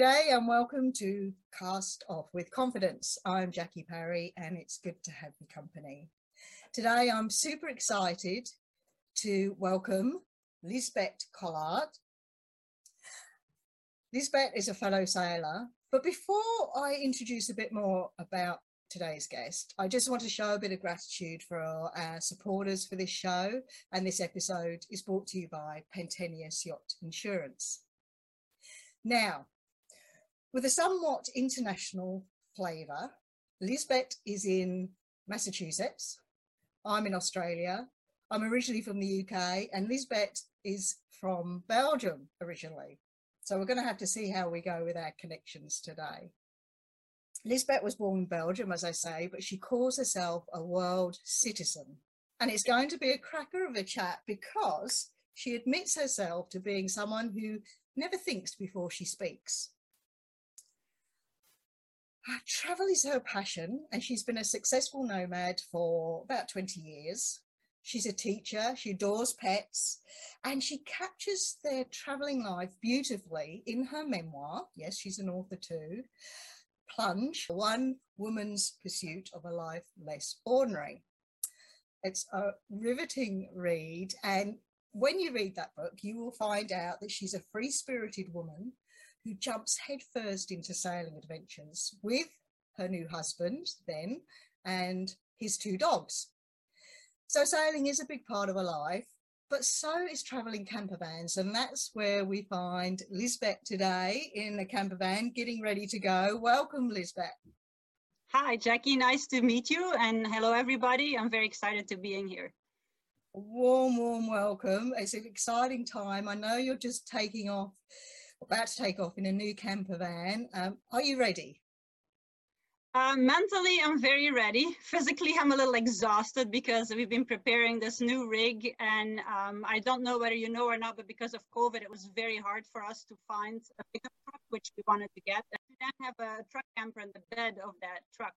G'day and welcome to Cast Off with Confidence. I'm Jackie Parry and it's good to have your company. Today I'm super excited to welcome Liesbet Collaert. Liesbet is a fellow sailor, but before I introduce a bit more about today's guest, I just want to show a bit of gratitude for our supporters for this show and this episode is brought to you by Pantaenius Yacht Insurance. Now, with a somewhat international flavour, Liesbet is in Massachusetts, I'm in Australia, I'm originally from the UK, and Liesbet is from Belgium originally. So we're going to have to see how we go with our connections today. Liesbet was born in Belgium, as I say, but she calls herself a world citizen. And it's going to be a cracker of a chat because she admits herself to being someone who never thinks before she speaks. Travel is her passion, and she's been a successful nomad for about 20 years. She's a teacher, she adores pets, and she captures their traveling life beautifully in her memoir. Yes, she's an author too. Plunge, One Woman's Pursuit of a Life Less Ordinary. It's a riveting read, and when you read that book, you will find out that she's a free spirited woman who jumps headfirst into sailing adventures with her new husband then and his two dogs. So sailing is a big part of her life, but so is traveling camper vans. And that's where we find Liesbet today in a camper van getting ready to go. Welcome, Liesbet. Hi, Jackie. Nice to meet you. And hello, everybody. I'm very excited to be in here. Warm, warm welcome. It's an exciting time. I know you're just taking off about to take off in a new camper van. Um, are you ready? Uh, mentally, I'm very ready. Physically, I'm a little exhausted because we've been preparing this new rig. And um, I don't know whether you know or not, but because of COVID, it was very hard for us to find a pickup truck, which we wanted to get. And we then have a truck camper in the bed of that truck.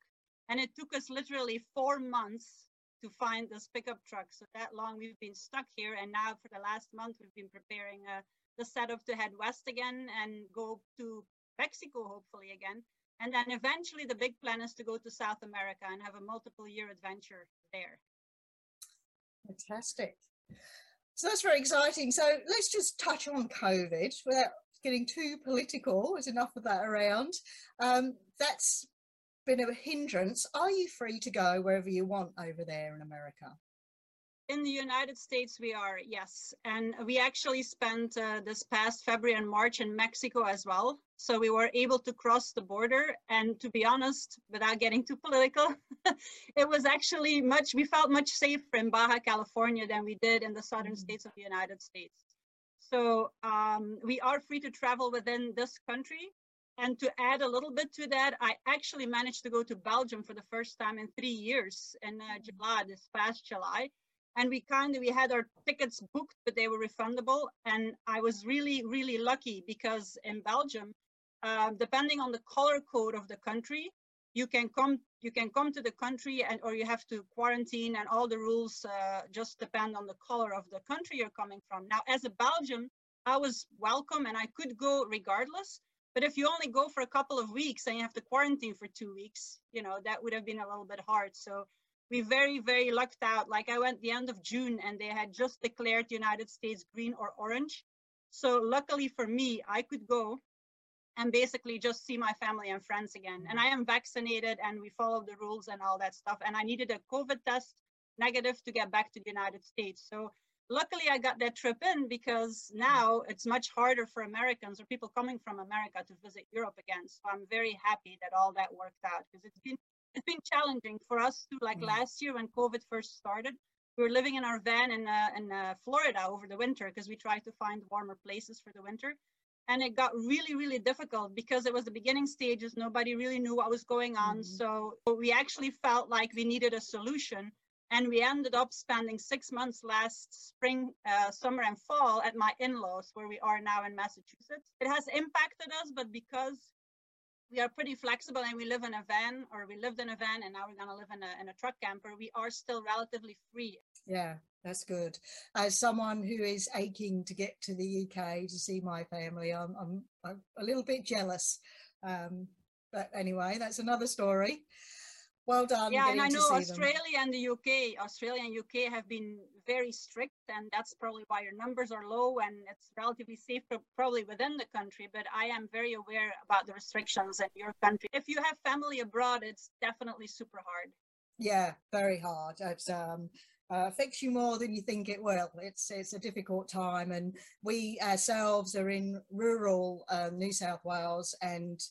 And it took us literally four months to find this pickup truck. So that long we've been stuck here. And now for the last month, we've been preparing a the set setup to head west again and go to Mexico, hopefully again. And then eventually the big plan is to go to South America and have a multiple year adventure there. Fantastic. So that's very exciting. So let's just touch on COVID without getting too political. There's enough of that around. Um, that's been a hindrance. Are you free to go wherever you want over there in America? In the United States, we are, yes. And we actually spent uh, this past February and March in Mexico as well. So we were able to cross the border. And to be honest, without getting too political, it was actually much, we felt much safer in Baja California than we did in the southern mm-hmm. states of the United States. So um, we are free to travel within this country. And to add a little bit to that, I actually managed to go to Belgium for the first time in three years in uh, mm-hmm. July, this past July and we kind of we had our tickets booked but they were refundable. And i was really really lucky because in belgium uh, depending on the color code of the country you can come you can come to the country and or you have to quarantine and all the rules uh, just depend on the color of the country you're coming from. Now as a belgian i was welcome and i could go regardless. But if you only go for a couple of weeks and you have to quarantine for two weeks you know that would have been a little bit hard. So we very, very lucked out. Like I went the end of June and they had just declared United States green or orange. So luckily for me, I could go and basically just see my family and friends again. And I am vaccinated and we follow the rules and all that stuff. And I needed a COVID test negative to get back to the United States. So luckily I got that trip in because now it's much harder for Americans or people coming from America to visit Europe again. So I'm very happy that all that worked out because it's been it's been challenging for us too. Like mm. last year when COVID first started, we were living in our van in uh, in uh, Florida over the winter because we tried to find warmer places for the winter, and it got really really difficult because it was the beginning stages. Nobody really knew what was going on, mm. so we actually felt like we needed a solution. And we ended up spending six months last spring, uh, summer, and fall at my in laws, where we are now in Massachusetts. It has impacted us, but because we are pretty flexible and we live in a van or we lived in a van and now we're going to live in a, in a truck camper, we are still relatively free. Yeah, that's good. As someone who is aching to get to the UK to see my family, I'm, I'm, I'm a little bit jealous. Um, but anyway, that's another story. Well done. Yeah, and I know Australia them. and the UK, Australia and UK have been very strict, and that's probably why your numbers are low and it's relatively safe, probably within the country. But I am very aware about the restrictions in your country. If you have family abroad, it's definitely super hard. Yeah, very hard. It's um, uh, affects you more than you think it will. It's it's a difficult time, and we ourselves are in rural uh, New South Wales, and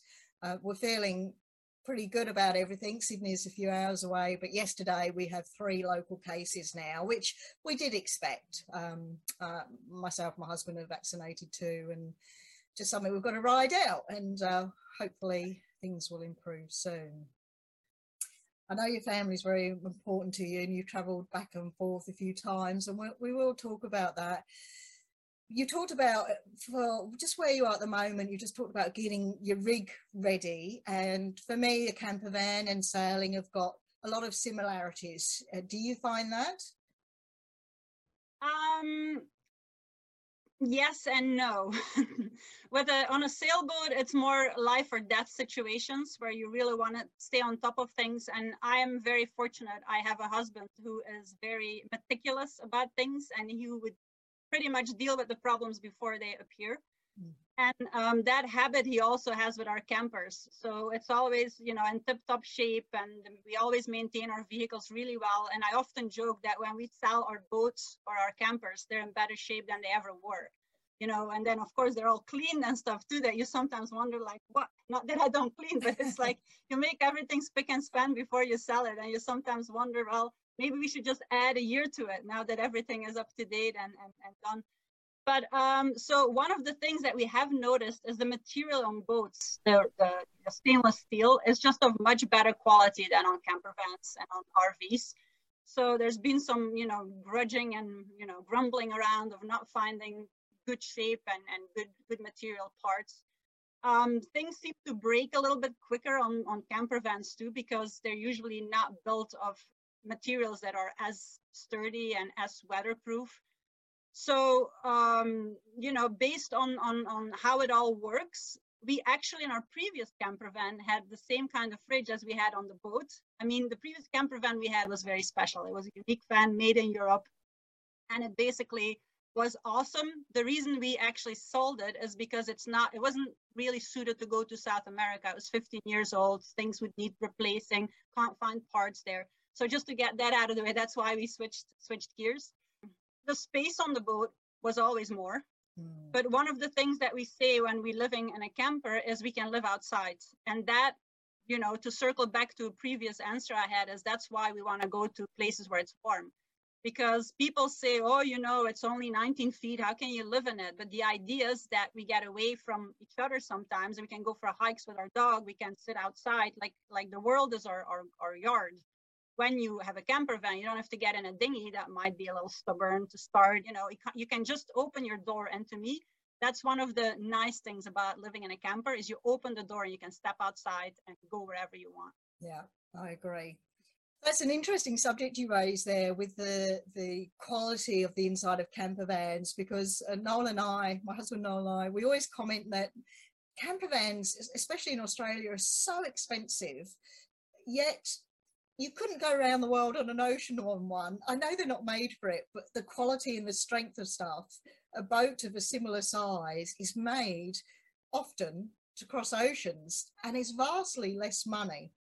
uh, we're feeling pretty good about everything. Sydney is a few hours away, but yesterday we have three local cases now, which we did expect. Um, uh, myself, my husband are vaccinated too, and just something we've got to ride out, and uh, hopefully things will improve soon. I know your family is very important to you, and you've travelled back and forth a few times, and we, we will talk about that you talked about for just where you are at the moment you just talked about getting your rig ready. And for me a camper van and sailing have got a lot of similarities. Uh, do you find that? Um yes and no. With a on a sailboat it's more life or death situations where you really want to stay on top of things. And i am very fortunate. I have a husband who is very meticulous about things and he would pretty much deal with the problems before they appear. Mm. And um, that habit he also has with our campers. So it's always, you know, in tip top shape and we always maintain our vehicles really well. And I often joke that when we sell our boats or our campers, they're in better shape than they ever were. You know, and then of course they're all clean and stuff too that you sometimes wonder like what not that I don't clean, but it's like you make everything spick and span before you sell it. And you sometimes wonder, well, maybe we should just add a year to it now that everything is up to date and, and, and done. But um, so one of the things that we have noticed is the material on boats, the, the, the, stainless steel is just of much better quality than on camper vans and on RVs. So there's been some, you know, grudging and, you know, grumbling around of not finding good shape and, and good, good material parts. Um, things seem to break a little bit quicker on, on camper vans too, because they're usually not built of materials that are as sturdy and as weatherproof. So, um, you know, based on, on, on how it all works, we actually in our previous camper van had the same kind of fridge as we had on the boat. I mean, the previous camper van we had was very special. It was a unique van made in Europe. And it basically was awesome. The reason we actually sold it is because it's not, it wasn't really suited to go to South America. It was 15 years old. Things would need replacing, can't find parts there. So just to get that out of the way, that's why we switched switched gears. The space on the boat was always more. Mm. But one of the things that we say when we're living in a camper is we can live outside. And that, you know, to circle back to a previous answer I had, is that's why we want to go to places where it's warm. Because people say, oh, you know, it's only 19 feet. How can you live in it? But the idea is that we get away from each other sometimes. We can go for hikes with our dog. We can sit outside like like the world is our, our, our yard when you have a camper van, you don't have to get in a dinghy that might be a little stubborn to start. You know, you can just open your door. And to me, that's one of the nice things about living in a camper is you open the door and you can step outside and go wherever you want. Yeah, I agree. That's an interesting subject you raised there with the the quality of the inside of camper vans because uh, Noel and I, my husband Noel and I, we always comment that camper vans, especially in Australia, are so expensive. Yet you couldn't go around the world on an ocean on one. I know they're not made for it, but the quality and the strength of stuff, a boat of a similar size is made often to cross oceans and is vastly less money.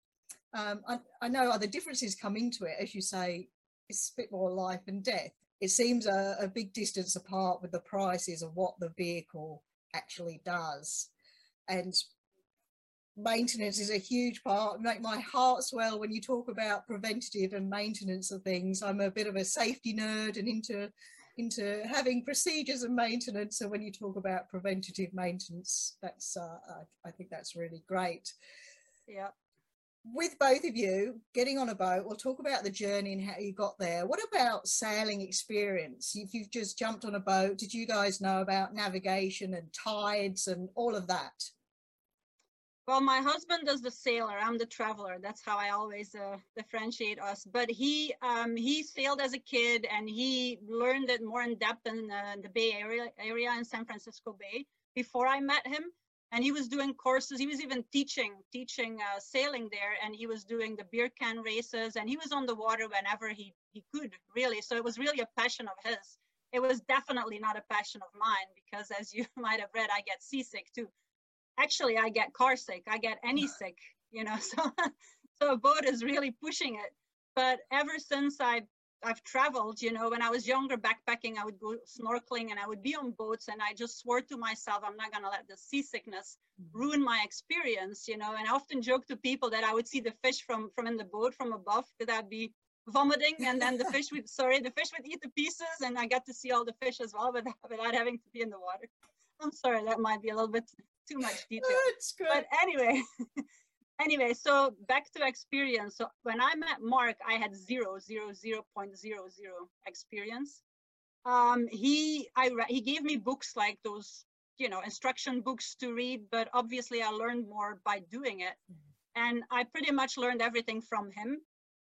Um, I, I, know other differences come into it, as you say, it's a bit more life and death. It seems a, a big distance apart with the prices of what the vehicle actually does. And maintenance is a huge part. Make my heart swell when you talk about preventative and maintenance of things. I'm a bit of a safety nerd and into into having procedures and maintenance. So when you talk about preventative maintenance that's uh, I, I think that's really great. Yeah. With both of you getting on a boat we'll talk about the journey and how you got there. What about sailing experience? If you've just jumped on a boat did you guys know about navigation and tides and all of that Well, my husband does the sailor. I'm the traveler. That's how I always uh, differentiate us. But he um, he sailed as a kid, and he learned it more in depth in uh, the Bay Area area in San Francisco Bay before I met him. And he was doing courses. He was even teaching teaching uh, sailing there, and he was doing the beer can races, and he was on the water whenever he he could really. So it was really a passion of his. It was definitely not a passion of mine because, as you might have read, I get seasick too actually I get car sick, I get any sick, you know, so so a boat is really pushing it. But ever since I I've traveled, you know, when I was younger backpacking, I would go snorkeling and I would be on boats and I just swore to myself, I'm not gonna let the seasickness mm-hmm. ruin my experience, you know. And I often joke to people that I would see the fish from from in the boat from above, that I'd be vomiting and then the fish would sorry, the fish would eat the pieces and I got to see all the fish as well without, without having to be in the water. I'm sorry, that might be a little bit too much detail. But anyway, anyway, so back to experience. So when I met Mark, I had zero, zero, zero point zero zero experience. Um, he, I, he gave me books like those, you know, instruction books to read, but obviously I learned more by doing it. Mm-hmm. And I pretty much learned everything from him.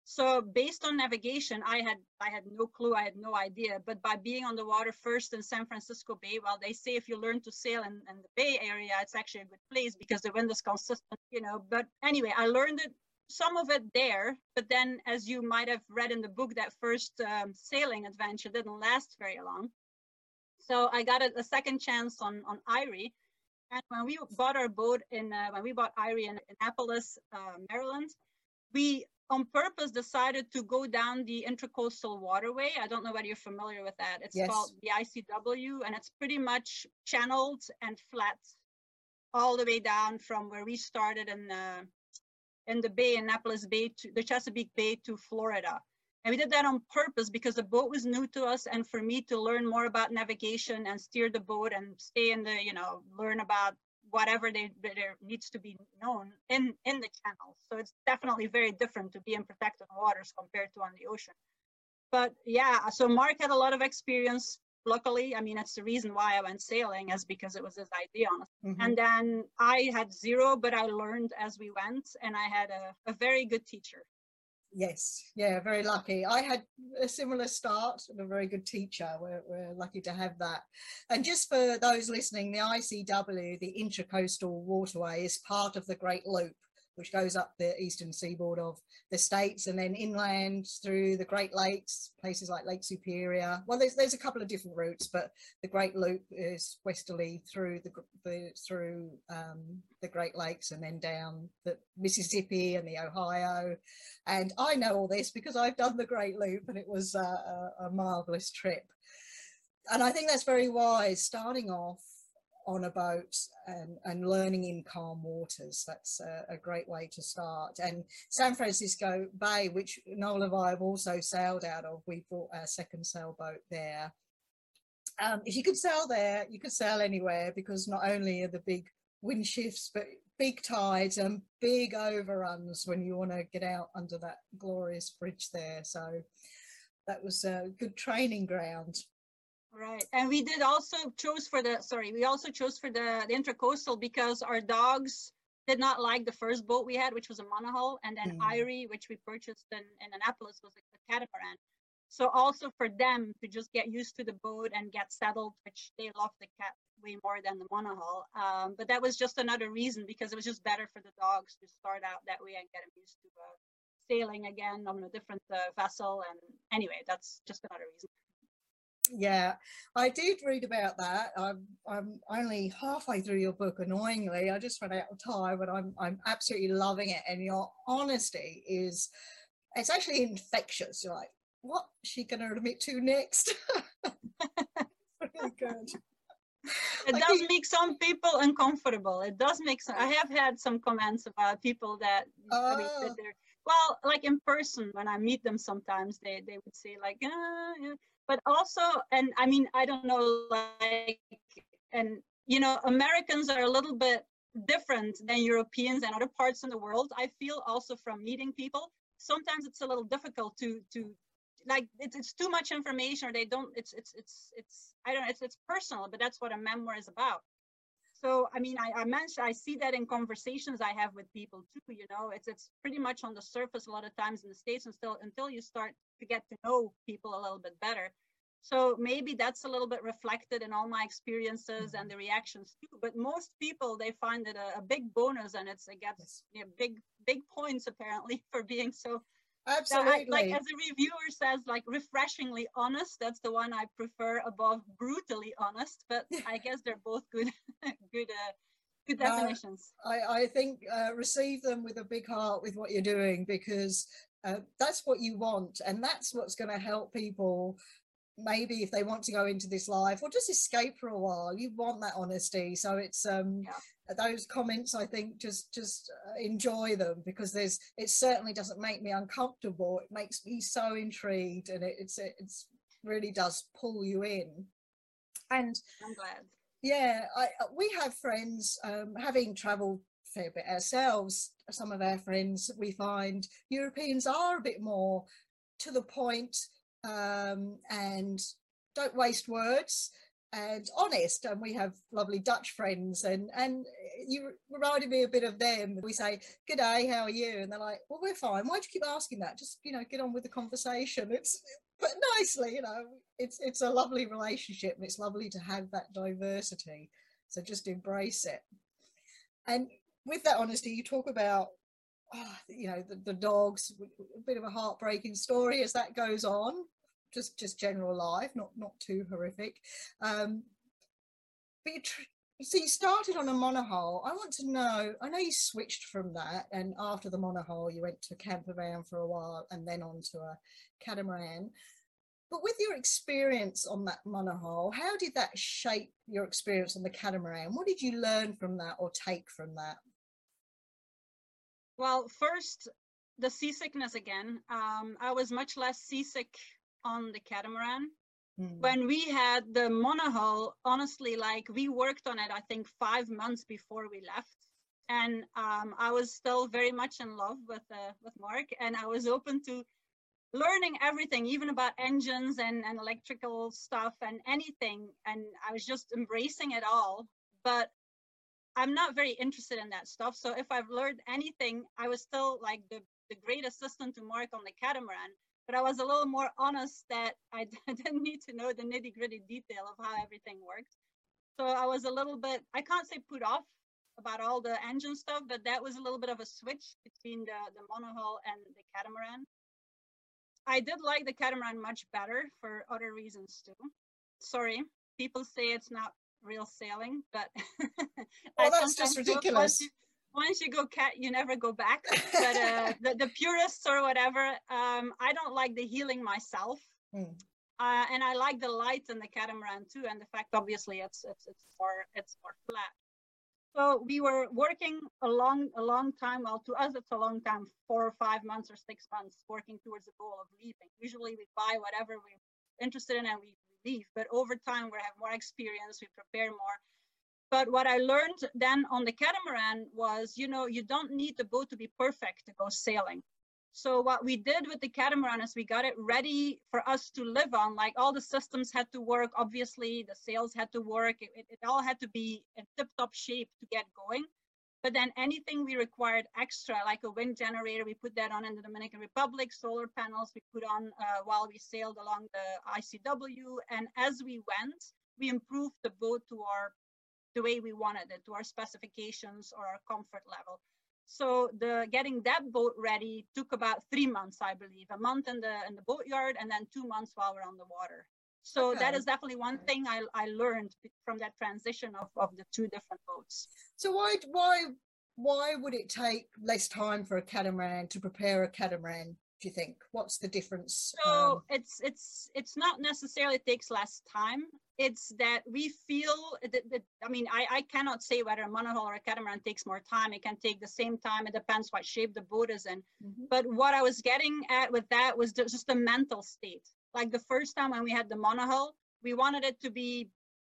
So based on navigation, I had I had no clue, I had no idea. But by being on the water first in San Francisco Bay, well, they say if you learn to sail in, in the Bay Area, it's actually a good place because the wind is consistent, you know. But anyway, I learned it some of it there. But then, as you might have read in the book, that first um, sailing adventure didn't last very long. So I got a, a second chance on on Irie. And when we bought our boat in, uh, when we bought Irie in Annapolis, uh, Maryland, we on purpose decided to go down the intracoastal waterway. I don't know whether you're familiar with that. It's yes. called the ICW, and it's pretty much channeled and flat all the way down from where we started in the in the bay, Annapolis Bay to the Chesapeake Bay to Florida. And we did that on purpose because the boat was new to us and for me to learn more about navigation and steer the boat and stay in the, you know, learn about whatever they, there needs to be known in, in the channel. So it's definitely very different to be in protected waters compared to on the ocean. But yeah, so Mark had a lot of experience. Luckily, I mean, that's the reason why I went sailing is because it was his idea. Mm-hmm. And then I had zero, but I learned as we went and I had a, a very good teacher. Yes, yeah, very lucky. I had a similar start and a very good teacher. We're, we're lucky to have that. And just for those listening, the ICW, the Intracoastal Waterway, is part of the Great Loop which goes up the eastern seaboard of the states and then inland through the Great Lakes, places like Lake Superior. Well, there's there's a couple of different routes, but the Great Loop is westerly through the, the through um, the Great Lakes and then down the Mississippi and the Ohio. And I know all this because I've done the Great Loop, and it was a, a, a marvelous trip. And I think that's very wise, starting off on a boat and, and learning in calm waters. That's a, a, great way to start. And San Francisco Bay, which Noel and I have also sailed out of, we bought our second sailboat there. Um, if you could sail there, you could sail anywhere because not only are the big wind shifts, but big tides and big overruns when you want to get out under that glorious bridge there. So that was a good training ground. Right. And we did also chose for the, sorry, we also chose for the, the intracoastal because our dogs did not like the first boat we had, which was a monohull, and then mm. Irie, which we purchased in, in Annapolis, was a, a catamaran. So also for them to just get used to the boat and get settled, which they love the cat way more than the monohull. Um, but that was just another reason because it was just better for the dogs to start out that way and get them used to uh, sailing again on a different uh, vessel. And anyway, that's just another reason yeah i did read about that. I'm i'm only halfway through your book annoyingly. I just ran out of time but i'm i'm absolutely loving it. And your honesty is it's actually infectious. You're like what is she going to admit to next? Really good. It does make some people uncomfortable. It does make some i have had some comments about people that mean, that they're well like in person when i meet them sometimes they they would say like uh, but also and i mean i don't know like and you know americans are a little bit different than europeans and other parts in the world i feel also from meeting people. Sometimes it's a little difficult to to like it's, it's too much information or they don't it's it's it's it's i don't know it's it's personal but that's what a memoir is about so i mean I, I mentioned i see that in conversations i have with people too you know it's it's pretty much on the surface a lot of times in the states and still until you start to get to know people a little bit better so maybe that's a little bit reflected in all my experiences and mm-hmm. the reactions too but most people they find it a, a big bonus and it's it gets Yes. you know, big big points apparently for being so so I- Absolutely. like as a reviewer says, like refreshingly honest. That's the one I prefer above brutally honest. But I guess they're both good, good, uh, good definitions. I, I think uh, receive them with a big heart with what you're doing because uh, that's what you want and that's what's going to help people maybe if they want to go into this life or just escape for a while you want that honesty so it's um those comments i think just just uh, enjoy them because there's it certainly doesn't make me uncomfortable it makes me so intrigued and it, it's it's really does pull you in and I'm glad. yeah, I, uh, we have friends um, having travelled a fair bit ourselves. Some of our friends we find Europeans are a bit more to the point um, and don't waste words and honest. And we have lovely Dutch friends, and and you reminded me a bit of them. We say, "Good day, how are you?" And they're like, "Well, we're fine. Why do you keep asking that? Just you know, get on with the conversation." It's but nicely, you know, it's it's a lovely relationship, and it's lovely to have that diversity. So just embrace it. And with that honesty, you talk about, ah, you know, the, the dogs. A bit of a heartbreaking story as that goes on. Just just general life, not not too horrific. Um, but you tr- so you started on a monohull. I want to know. I know you switched from that, and after the monohull, you went to a camper van for a while, and then on to a catamaran. But with your experience on that monohull, how did that shape your experience on the catamaran? What did you learn from that or take from that? Well, first, the seasickness again. Um, I was much less seasick on the catamaran. Mm, When we had the monohull, honestly, like we worked on it, I think five months before we left. And um, I was still very much in love with uh, with Mark, and I was open to learning everything, even about engines and, and electrical stuff and anything. And I was just embracing it all. But I'm not very interested in that stuff. So if I've learned anything, I was still like the, the great assistant to Mark on the catamaran. But I was a little more honest that I didn't need to know the nitty gritty detail of how everything worked. So I was a little bit, I can't say put off about all the engine stuff, but that was a little bit of a switch between the, the monohull and the catamaran. I did like the catamaran much better for other reasons too. Sorry, people say it's not real sailing, but Oh, that's just ridiculous. You, once you go cat, you never go back. But uh, the, the purists or whatever, um, I don't like the healing myself. Mm. Uh, and I like the light and the catamaran too, and the fact obviously it's it's it's more it's more flat. So we were working a long a long time. Well, to us it's a long time, four or five months or six months, working towards the goal of leaving. Usually we buy whatever we're interested in and we leave. But over time we have more experience, we prepare more. But what I learned then on the catamaran was, you know, you don't need the boat to be perfect to go sailing. So what we did with the catamaran is we got it ready for us to live on. Like all the systems had to work. Obviously, the sails had to work. It, it, it all had to be in tip-top shape to get going. But then anything we required extra, like a wind generator, we put that on in the Dominican Republic. Solar panels we put on uh, while we sailed along the ICW. And as we went, we improved the boat to our the way we wanted it, to our specifications or our comfort level. So the getting that boat ready took about three months, I believe, a month in the in the boatyard and then two months while we're on the water. So that Okay. is definitely one thing I, I learned from that transition of, of the two different boats. So why why why would it take less time for a catamaran to prepare a catamaran? Do you think? What's the difference? So um, it's it's it's not necessarily takes less time. It's that we feel that, that I mean I, I cannot say whether a monohull or a catamaran takes more time. It can take the same time. It depends what shape the boat is in. mhm. But what I was getting at with that was the- just the mental state. Like the first time when we had the monohull, we wanted it to be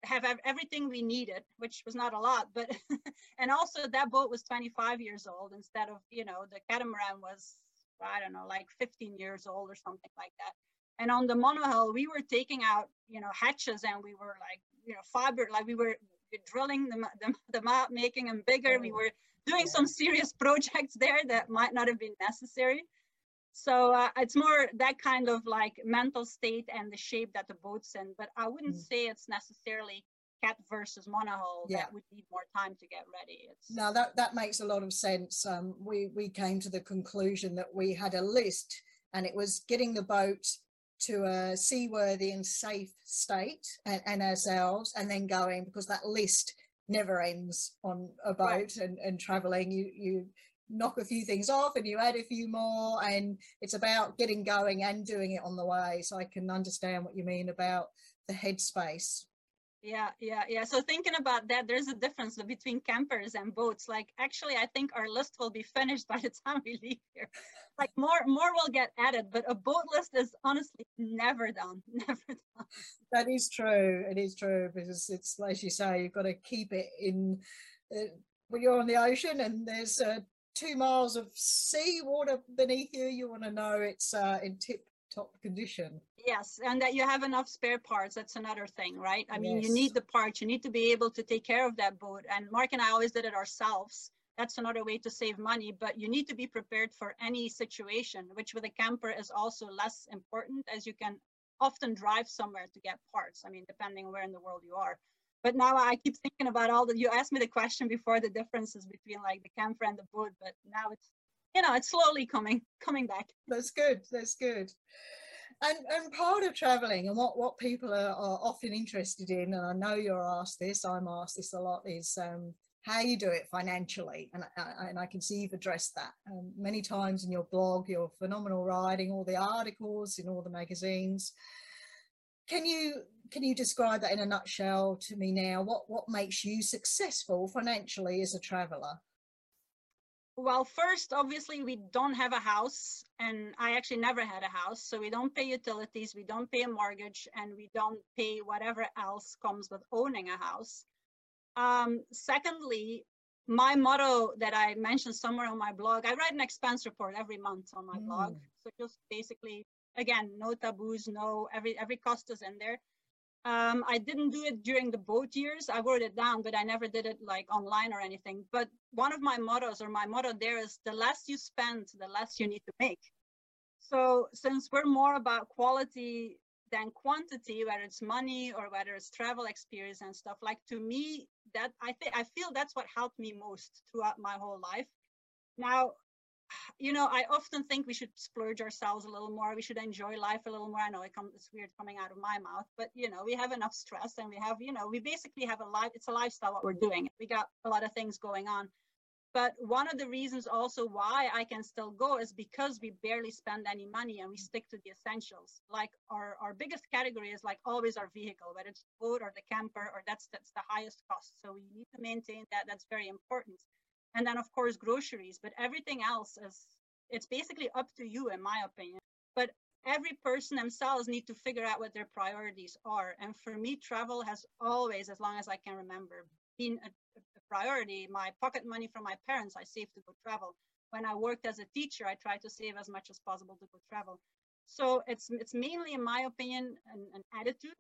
have everything we needed, which was not a lot, but and also that boat was 25 years old instead of you know the catamaran was I don't know like 15 years old or something like that. And on the monohull, we were taking out you know hatches and we were like you know fiber like we were drilling them, them, them out, making them bigger. We were doing some serious projects there that might not have been necessary. So uh, it's more that kind of like mental state and the shape that the boat's in. But I wouldn't mm. say it's necessarily cat versus monohull yeah. that would need more time to get ready. It's... No, that, that makes a lot of sense. Um, we, we came to the conclusion that we had a list and it was getting the boat to a seaworthy and safe state and, and ourselves and then going because that list never ends on a boat right. and, and traveling you you knock a few things off and you add a few more and it's about getting going and doing it on the way so i can understand what you mean about the headspace yeah yeah yeah. So thinking about that there's a difference between campers and boats. Like actually i think our list will be finished by the time we leave here. Like more more will get added but a boat list is honestly never done never done. That is true. It is true because it's like you say you've got to keep it in uh, when you're on the ocean and there's uh, two miles of sea water beneath you you want to know it's uh, in tip top condition. Yes and that you have enough spare parts that's another thing right? I yes. mean you need the parts you need to be able to take care of that boat and mark and i always did it ourselves. That's another way to save money but you need to be prepared for any situation which with a camper is also less important as you can often drive somewhere to get parts i mean depending where in the world you are. But now i keep thinking about all the you asked me the question before the differences between like the camper and the boat but now it's you know it's slowly coming coming back. That's good that's good. And and part of traveling and what what people are, are often interested in and i know you're asked this i'm asked this a lot is um, how you do it financially. And, and i can see you've addressed that um, many times in your blog your phenomenal writing all the articles in all the magazines. Can you can you describe that in a nutshell to me now? What what makes you successful financially as a traveler well, first, obviously, we don't have a house, and I actually never had a house. So we don't pay utilities, we don't pay a mortgage, and we don't pay whatever else comes with owning a house. Um, secondly, my motto that I mentioned somewhere on my blog, I write an expense report every month on my mm. blog. So just basically, again, no taboos, no every every cost is in there. Um, I didn't do it during the boat years. I wrote it down, but I never did it like online or anything. But one of my mottos or my motto there is the less you spend, the less you need to make. So since we're more about quality than quantity, whether it's money or whether it's travel experience and stuff, like to me, that I think I feel that's what helped me most throughout my whole life. Now, you know, I often think we should splurge ourselves a little more. We should enjoy life a little more. I know it comes, it's weird coming out of my mouth, but you know, we have enough stress and we have, you know, we basically have a life. It's a lifestyle what we're doing. We got a lot of things going on. But one of the reasons also why I can still go is because we barely spend any money and we stick to the essentials. Like our, our biggest category is like always our vehicle, whether it's the boat or the camper, or that's that's the highest cost. So we need to maintain that. That's very important and then of course groceries but everything else is it's basically up to you in my opinion. But every person themselves need to figure out what their priorities are. And for me travel has always as long as i can remember been a, a priority. My pocket money from my parents i saved to go travel. When i worked as a teacher i tried to save as much as possible to go travel. So it's it's mainly in my opinion an, an attitude.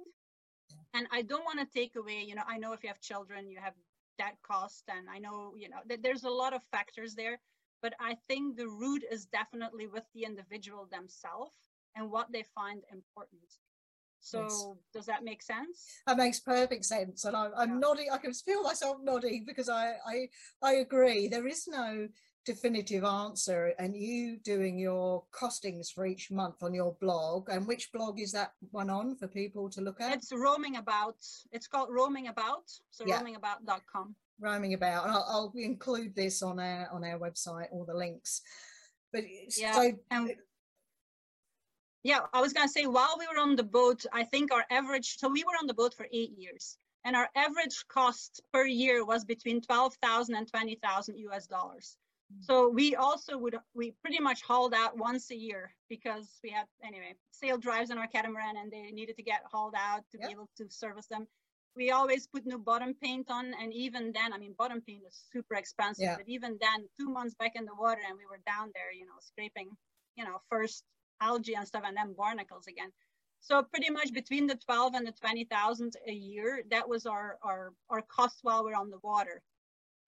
And i don't want to take away you know i know if you have children you have that cost and i know you know that there's a lot of factors there but i think the root is definitely with the individual themselves and what they find important so yes. does that make sense that makes perfect sense and I, am yeah. nodding i can feel myself nodding because I, I i agree there is no definitive answer and you doing your costings for each month on your blog and which blog is that one on for people to look at? It's roaming about. It's called roaming about so yeah. roamingabout.com roaming about. And I'll, I'll, include this on our on our website all the links. But yeah so, and yeah i was going to say while we were on the boat i think our average so we were on the boat for eight years and our average cost per year was between 12,000 and 20,000 US dollars. So we also would, we pretty much hauled out once a year because we had, anyway, sail drives on our catamaran and they needed to get hauled out to yep. be able to service them. We always put new bottom paint on. And even then, I mean, bottom paint is super expensive, yeah. but even then, two months back in the water and we were down there, you know, scraping, you know, first algae and stuff and then barnacles again. So pretty much between the 12 and the 20,000 a year, that was our, our, our cost while we're on the water.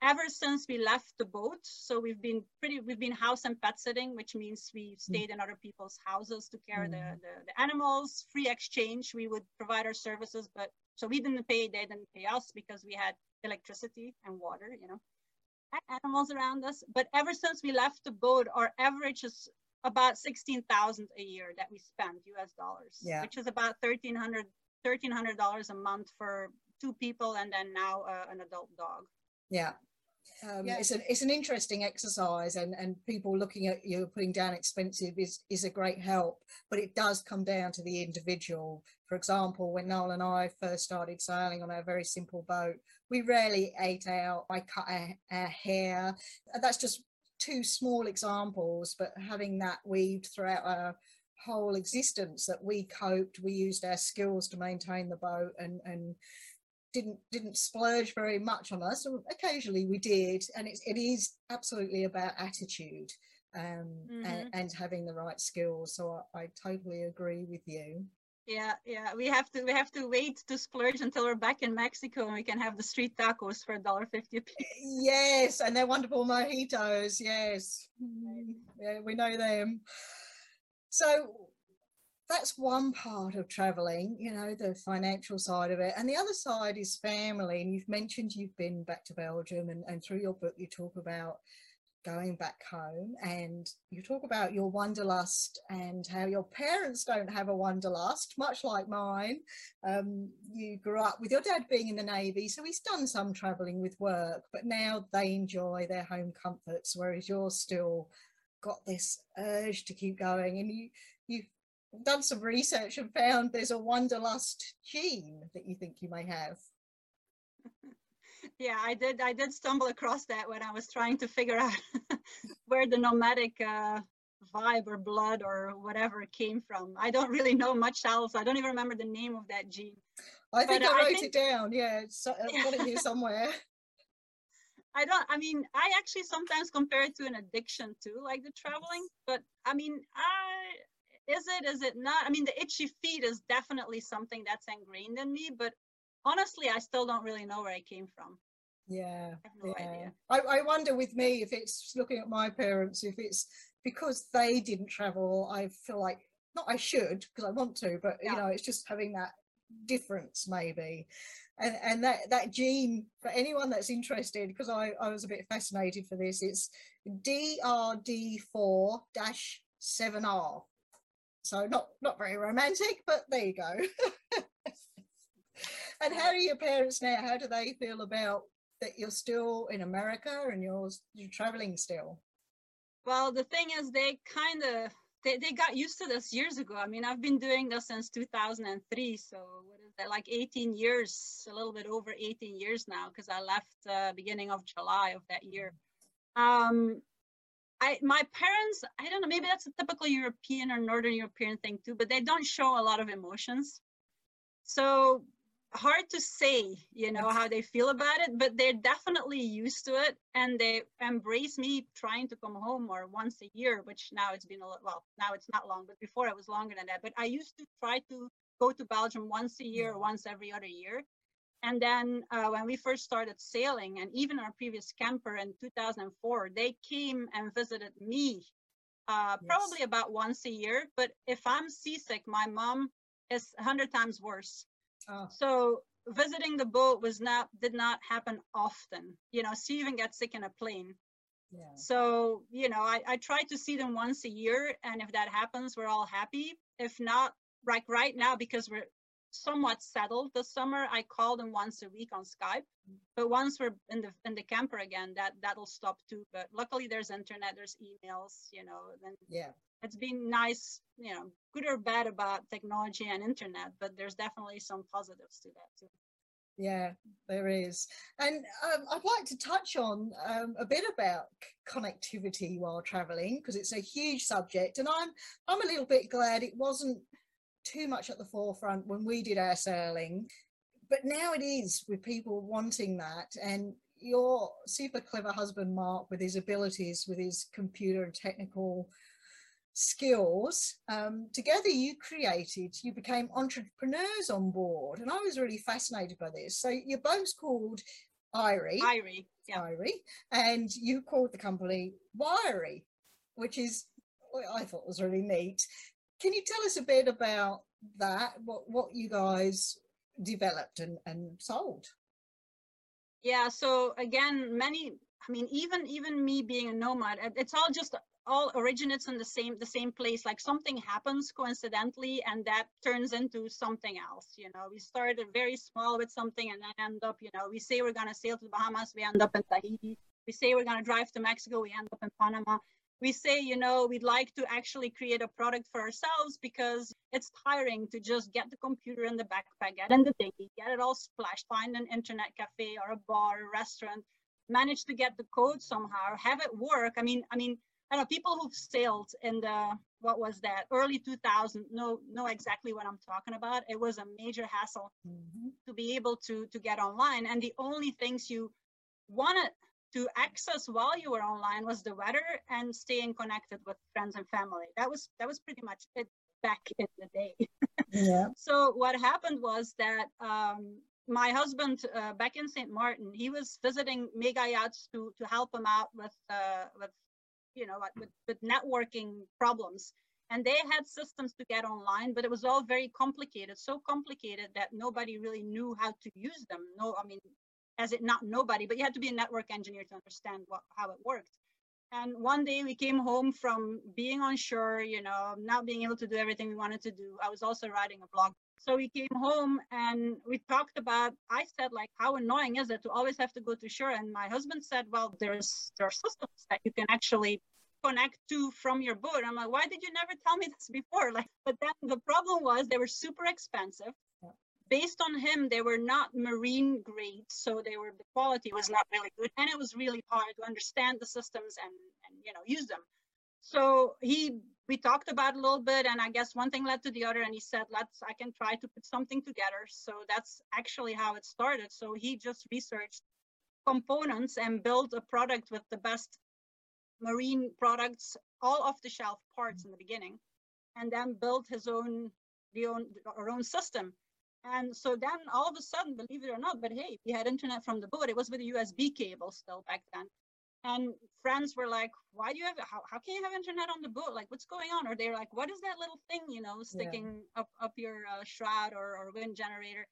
Ever since we left the boat, so we've been pretty, we've been house and pet sitting, which means we stayed in other people's houses to care mm. the, the, the animals, free exchange. We would provide our services, but so we didn't pay, they didn't pay us because we had electricity and water, you know, animals around us. But ever since we left the boat, our average is about 16,000 a year that we spend US dollars, yeah. which is about 1300 $1,300 a month for two people and then now uh, an adult dog. Yeah. Um, yeah. It's, an, it's an interesting exercise and, and people looking at you putting down expensive is, is a great help, but it does come down to the individual. For example, when Noel and I first started sailing on our very simple boat, we rarely ate out. I cut our, our hair. That's just two small examples, but having that weaved throughout our whole existence that we coped, we used our skills to maintain the boat and, and didn't didn't splurge very much on us. Occasionally we did, and it's it is absolutely about attitude um, mm-hmm. and, and, having the right skills. So I, I totally agree with you. Yeah, yeah. We have to we have to wait to splurge until we're back in Mexico and we can have the street tacos for a dollar fifty a piece. Yes, and they're wonderful mojitos. Yes, yeah, we know them. So that's one part of traveling, you know, the financial side of it. And the other side is family. And you've mentioned you've been back to Belgium, and, and through your book, you talk about going back home and you talk about your wanderlust and how your parents don't have a wanderlust much like mine um, you grew up with your dad being in the navy so he's done some traveling with work but now they enjoy their home comforts whereas you're still got this urge to keep going and you you've done some research and found there's a wanderlust gene that you think you may have. Yeah i did i did stumble across that when i was trying to figure out where the nomadic uh, vibe or blood or whatever came from. I don't really know much else. I don't even remember the name of that gene. I think but, i wrote I think, it down. Yeah so, i've got it here somewhere. I don't, I mean, I actually sometimes compare it to an addiction too, like the traveling, but I mean, I, is it, is it not? I mean, the itchy feet is definitely something that's ingrained in me, but honestly, I still don't really know where I came from. Yeah. I no yeah. I, I wonder with me if it's looking at my parents, if it's because they didn't travel, I feel like not I should because I want to, but yeah. you know, it's just having that difference maybe. And and that that gene for anyone that's interested, because I, I was a bit fascinated for this, it's DRD4 dash 7R. So not not very romantic, but there you go. and how are your parents now? How do they feel about that you're still in America and you're you're traveling still? Well, the thing is, they kind of they, they got used to this years ago. I mean, I've been doing this since 2003, so what is that? Like 18 years, a little bit over 18 years now, because I left uh, beginning of July of that year. Um, I my parents, I don't know, maybe that's a typical European or Northern European thing too, but they don't show a lot of emotions. So hard to say you know how they feel about it but they're definitely used to it and they embrace me trying to come home or once a year which now it's been a little well now it's not long but before it was longer than that but i used to try to go to belgium once a year or once every other year and then uh, when we first started sailing and even our previous camper in 2004 they came and visited me uh, yes. probably about once a year but if i'm seasick my mom is 100 times worse Oh. So visiting the boat was not did not happen often. You know, she even got sick in a plane. Yeah. So, you know, I, I try to see them once a year. And if that happens, we're all happy. If not, like right now, because we're somewhat settled this summer, I call them once a week on Skype. But once we're in the in the camper again, that that'll stop too. But luckily there's internet, there's emails, you know, then yeah it's been nice, you know, good or bad about technology and internet, but there's definitely some positives to that too. Yeah, there is. And um, I'd like to touch on um, a bit about connectivity while traveling because it's a huge subject. And I'm I'm a little bit glad it wasn't too much at the forefront when we did our sailing, but now it is with people wanting that. And your super clever husband Mark, with his abilities, with his computer and technical skills. Um, together, you created, you became entrepreneurs on board. And I was really fascinated by this. So you're both called Irie. Irie, yeah. Irie. And you called the company Wirie, which is, I thought was really neat. Can you tell us a bit about that, what, what you guys developed and, and sold? Yeah, so again, many I mean, even even me being a nomad, it's all just all originates in the same the same place. Like something happens coincidentally, and that turns into something else. You know, we started very small with something, and then end up. You know, we say we're gonna sail to the Bahamas, we end up in Tahiti. We say we're gonna drive to Mexico, we end up in Panama. We say, you know, we'd like to actually create a product for ourselves because it's tiring to just get the computer in the backpack, get in the dinghy, get it all splashed, find an internet cafe or a bar, or restaurant, manage to get the code somehow, have it work. I mean, I mean, I know people who've sailed in the what was that early 2000 know know exactly what I'm talking about. It was a major hassle mm-hmm. to be able to to get online, and the only things you wanted to access while you were online was the weather and staying connected with friends and family. That was that was pretty much it back in the day. yeah. So what happened was that um, my husband uh, back in St. Martin, he was visiting mega yachts to to help him out with uh, with you know with, with networking problems. And they had systems to get online, but it was all very complicated, so complicated that nobody really knew how to use them. No, I mean, as it not nobody, but you had to be a network engineer to understand what how it worked. And one day we came home from being on shore, you know, not being able to do everything we wanted to do. I was also writing a blog so we came home and we talked about, I said, like, how annoying is it to always have to go to shore? And my husband said, well, there's there are systems that you can actually connect to from your boat. I'm like, why did you never tell me this before? Like, but then the problem was they were super expensive. Based on him, they were not marine grade, so they were the quality was not really good, and it was really hard to understand the systems and and you know use them. So he we talked about a little bit and i guess one thing led to the other and he said let's i can try to put something together. So that's actually how it started. So he just researched components and built a product with the best marine products all off the shelf parts in the beginning and then built his own the own our own system and so then all of a sudden believe it or not but hey we had internet from the boat. It was with a usb cable still back then. And friends were like why do you have how, how can you have internet on the boat? Like what's going on? Or they're like what is that little thing you know sticking yeah. up up your uh, shroud or, or wind generator?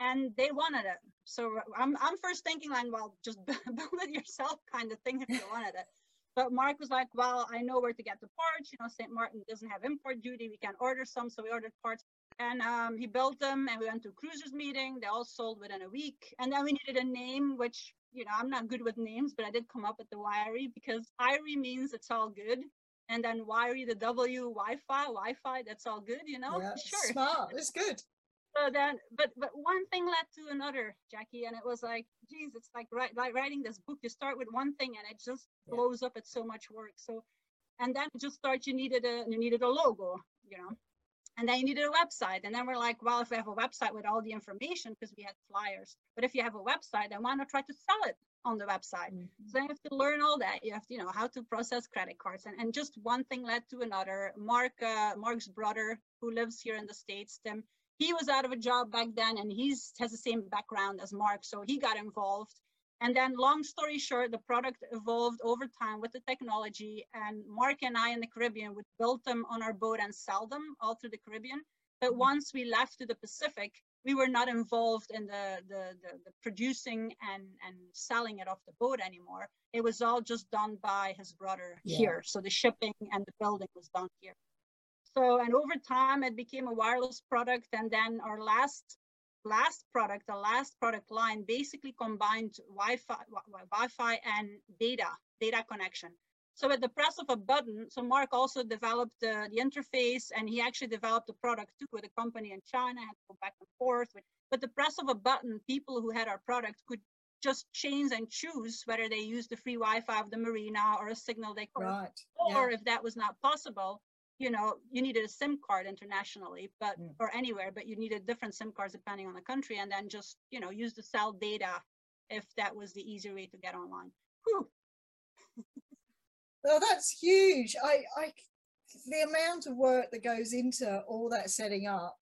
And they wanted it. So i'm, I'm first thinking like well just build it yourself kind of thing if you wanted it. But mark was like well i know where to get the parts. You know st martin doesn't have import duty. We can order some. So we ordered parts and um, he built them and we went to cruisers meeting they all sold within a week and then we needed a name which you know, I'm not good with names, but I did come up with the Wirie because irie means it's all good. And then Wirie, the W, Wi-Fi, Wi-Fi, that's all good, you know? Yeah, sure. Smart, it's good. So then, but but one thing led to another, Jackie, and it was like, geez, it's like, write, like writing this book. You start with one thing, and it just yeah. blows up. It's so much work. So, and then it just start. You needed a you needed a logo, you know, and then you needed a website. And then we're like, well, if we have a website with all the information, because we had flyers, but if you have a website, then why not try to sell it on the website? Mm-hmm. So you have to learn all that. You have to, you know, how to process credit cards. And, and just one thing led to another. Mark, uh, Mark's brother, who lives here in the States, Tim, he was out of a job back then and he's has the same background as Mark. So he got involved and then long story short, the product evolved over time with the technology and Mark and I in the Caribbean would build them on our boat and sell them all through the Caribbean. But mm-hmm. once we left to the Pacific, we were not involved in the, the, the, the, producing and, and selling it off the boat anymore. It was all just done by his brother yeah. here. So the shipping and the building was done here. So, and over time, it became a wireless product. And then our last last product, the last product line basically combined Wi-Fi, Wi-Fi and data, data connection. So at the press of a button, so Mark also developed the, the interface and he actually developed the product too with a company in China, had to go back and forth. With, but the press of a button, people who had our product could just change and choose whether they use the free Wi-Fi of the marina or a signal they could. Right. Or yeah. if that was not possible, you know, you needed a SIM card internationally, but mm. or anywhere, but you needed different SIM cards depending on the country, and then just you know use the cell data if that was the easier way to get online. Whew. well, that's huge. I I the amount of work that goes into all that setting up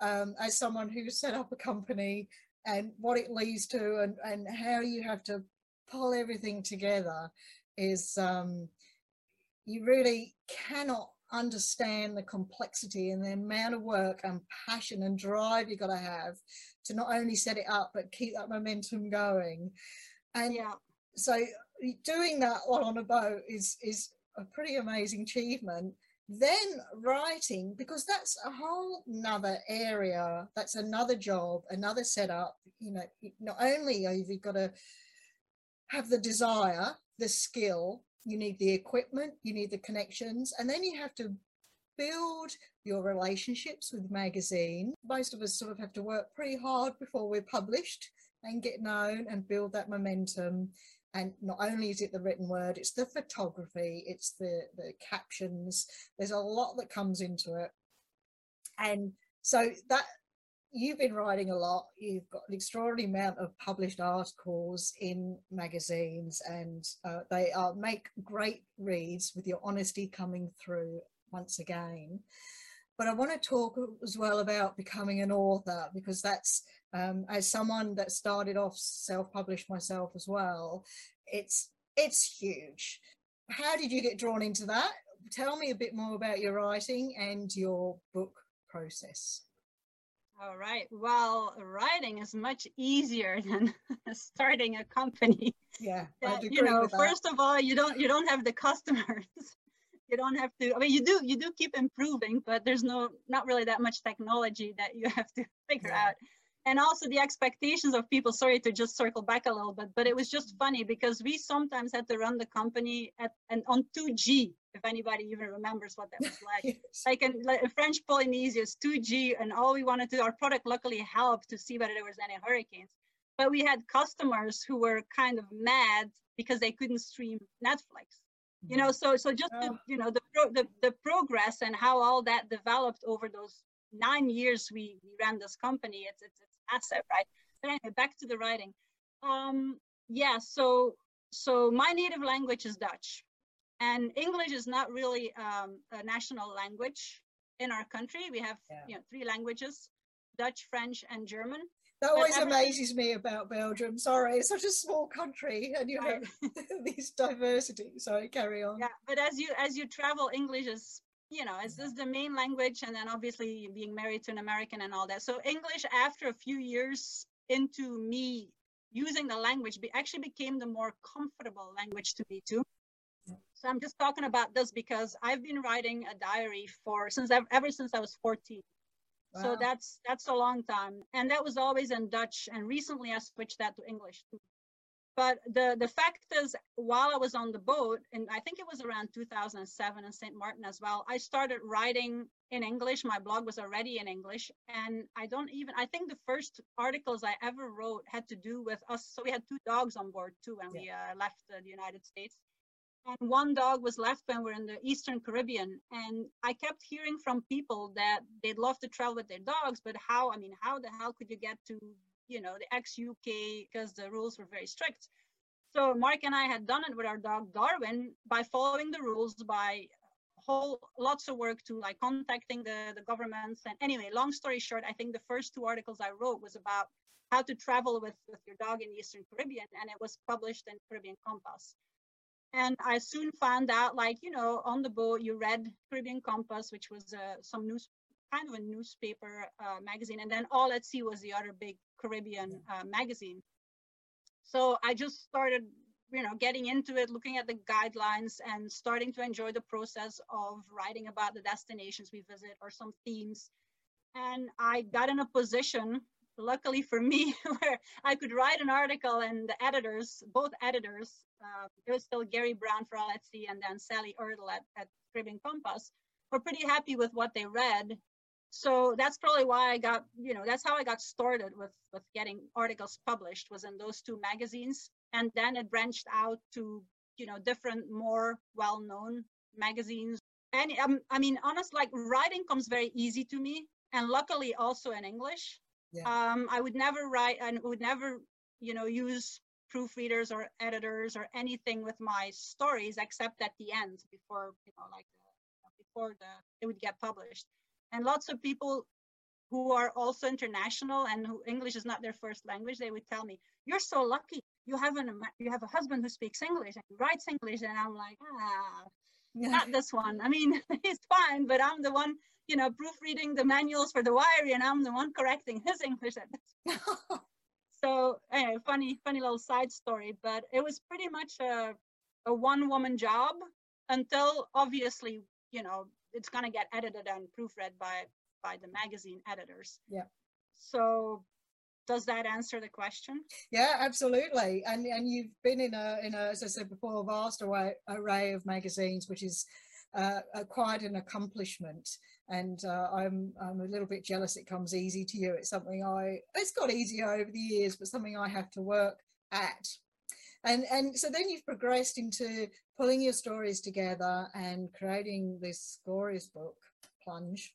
um, as someone who set up a company and what it leads to and, and how you have to pull everything together is um, you really cannot understand the complexity and the amount of work and passion and drive you've got to have to not only set it up but keep that momentum going. And yeah. so doing that while on a boat is is a pretty amazing achievement. Then writing because that's a whole another area that's another job another setup you know not only have you got to have the desire the skill you need the equipment you need the connections and then you have to build your relationships with magazine. Most of us sort of have to work pretty hard before we're published and get known and build that momentum. And not only is it the written word it's the photography it's the the captions. There's a lot that comes into it. And so that you've been writing a lot. You've got an extraordinary amount of published articles in magazines and uh, they are make great reads with your honesty coming through once again. But i want to talk as well about becoming an author because that's um, as someone that started off self-published myself as well it's it's huge. How did you get drawn into that? Tell me a bit more about your writing and your book process all right. Well writing is much easier than starting a company. Yeah uh, that, you know first of all you don't you don't have the customers. You don't have to i mean you do you do keep improving but there's no not really that much technology that you have to figure yeah. out. And also the expectations of people sorry to just circle back a little bit but it was just funny because we sometimes had to run the company at and on 2g if anybody even remembers what that was like. Yes. like in like french polynesia is 2g and all we wanted to our product luckily helped to see whether there was any hurricanes. But we had customers who were kind of mad because they couldn't stream netflix. You know so so just the, you know the, pro, the the progress and how all that developed over those nine years we, we ran this company it's, it's it's massive right? But anyway back to the writing. Um yeah so so my native language is dutch and english is not really um, a national language in our country we have yeah. you know three languages dutch french and german that always amazes me about Belgium. Sorry, it's such a small country, and you have these diversity. Sorry, carry on. Yeah, but as you as you travel, English is you know it's is the main language, and then obviously being married to an American and all that. So English, after a few years into me using the language, be, actually became the more comfortable language to me too. So I'm just talking about this because I've been writing a diary for since I've, ever since I was 14. Wow. So that's that's a long time, and that was always in Dutch. And recently, I switched that to English too. But the the fact is, while I was on the boat, and I think it was around 2007 in St. Martin as well, I started writing in English. My blog was already in English, and I don't even. I think the first articles I ever wrote had to do with us. So we had two dogs on board too when yeah. we uh, left uh, the United States and one dog was left when we're in the Eastern Caribbean. And I kept hearing from people that they'd love to travel with their dogs, but how, I mean, how the hell could you get to, you know, the ex-UK because the rules were very strict. So Mark and I had done it with our dog Darwin by following the rules, by whole lots of work to like contacting the, the governments. And anyway, long story short, I think the first two articles I wrote was about how to travel with, with your dog in the Eastern Caribbean, and it was published in Caribbean Compass. And I soon found out, like, you know, on the boat, you read Caribbean Compass, which was uh, some news, kind of a newspaper uh, magazine. And then All at Sea was the other big Caribbean uh, magazine. So I just started, you know, getting into it, looking at the guidelines and starting to enjoy the process of writing about the destinations we visit or some themes. And I got in a position luckily for me, where I could write an article and the editors, both editors, uh, it was still Gary Brown for at and then Sally Erdle at, at Caribbean Compass, were pretty happy with what they read. So that's probably why I got, you know, that's how I got started with, with getting articles published was in those two magazines. And then it branched out to, you know, different, more well-known magazines. And um, I mean, honest, like writing comes very easy to me. And luckily also in English. Yeah. Um, I would never write and would never, you know, use proofreaders or editors or anything with my stories except at the end before, you know, like the before the it would get published. And lots of people who are also international and who English is not their first language, they would tell me, "You're so lucky. You have an you have a husband who speaks English and writes English." And I'm like, ah, yeah. not this one. I mean, it's fine, but I'm the one, you know, proofreading the manuals for the Wirie, and I'm the one correcting his English so anyway, funny, funny little side story. But it was pretty much a a one woman job until obviously, you know, it's gonna get edited and proofread by by the magazine editors. Yeah. So does that answer the question yeah absolutely and and you've been in a in a as i said before a vast array, array of magazines which is uh, quite an accomplishment and uh, I'm I'm a little bit jealous it comes easy to you it's something I it's got easier over the years but something I have to work at and and so then you've progressed into pulling your stories together and creating this glorious book plunge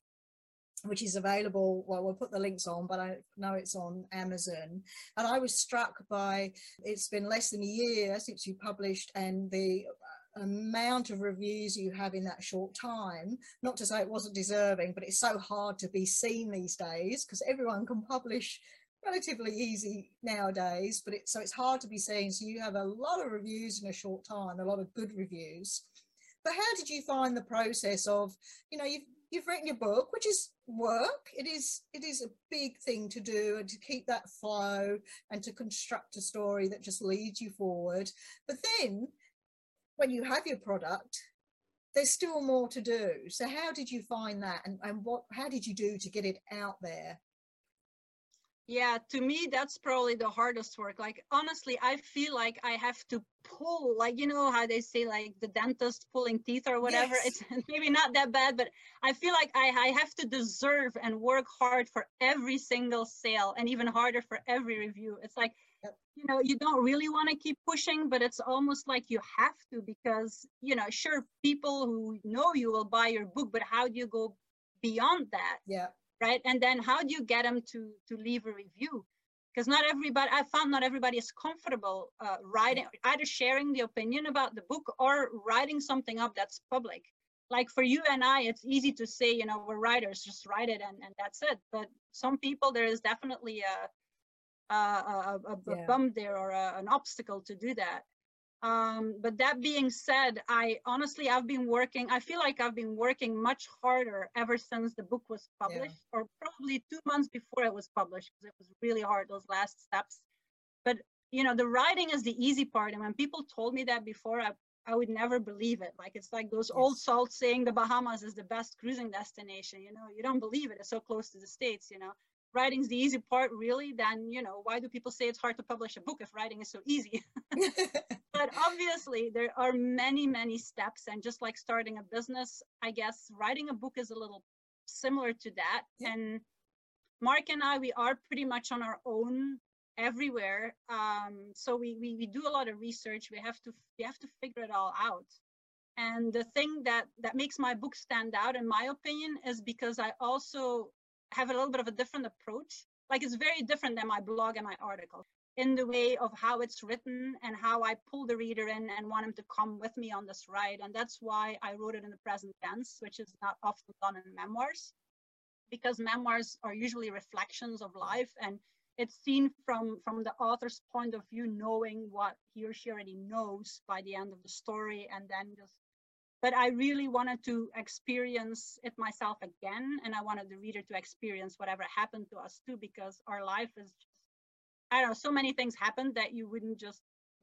which is available. Well, we'll put the links on, but I know it's on Amazon. And I was struck by it's been less than a year since you published, and the amount of reviews you have in that short time. Not to say it wasn't deserving, but it's so hard to be seen these days because everyone can publish relatively easy nowadays but it's so it's hard to be seen so you have a lot of reviews in a short time a lot of good reviews but how did you find the process of you know you've you've written your book, which is work. It is it is a big thing to do and to keep that flow and to construct a story that just leads you forward. But then when you have your product, there's still more to do. So how did you find that and, and what how did you do to get it out there? yeah to me that's probably the hardest work like honestly i feel like i have to pull like you know how they say like the dentist pulling teeth or whatever yes. it's maybe not that bad but i feel like I, I have to deserve and work hard for every single sale and even harder for every review it's like. You know you don't really want to keep pushing but it's almost like you have to because you know sure people who know you will buy your book but how do you go beyond that? Yeah. Right? And then how do you get them to to leave a review? Because not everybody i found not everybody is comfortable uh, writing either sharing the opinion about the book or writing something up that's public. Like for you and i it's easy to say you know we're writers just write it and, and that's it. But some people there is definitely a a, a, a yeah. bump there or a, an obstacle to do that um, but that being said, I honestly, I've been working, I feel like I've been working much harder ever since the book was published, yeah. or probably two months before it was published, because it was really hard, those last steps. But, you know, the writing is the easy part. And when people told me that before, I, I would never believe it. Like, it's like those yes. old salts saying the Bahamas is the best cruising destination. You know, you don't believe it. It's so close to the States, you know writing's the easy part really then you know why do people say it's hard to publish a book if writing is so easy? But obviously there are many many steps and just like starting a business i guess writing a book is a little similar to that. Yeah. and mark and i we are pretty much on our own everywhere um, so we, we we do a lot of research. We have to we have to figure it all out. And the thing that that makes my book stand out in my opinion is because i also have a little bit of a different approach. Like it's very different than my blog and my article in the way of how it's written and how I pull the reader in and want him to come with me on this ride. And that's why I wrote it in the present tense, which is not often done in memoirs, because memoirs are usually reflections of life and it's seen from from the author's point of view knowing what he or she already knows by the end of the story and then just but I really wanted to experience it myself again. And I wanted the reader to experience whatever happened to us too, because our life is just, I don't know, so many things happened that you wouldn't just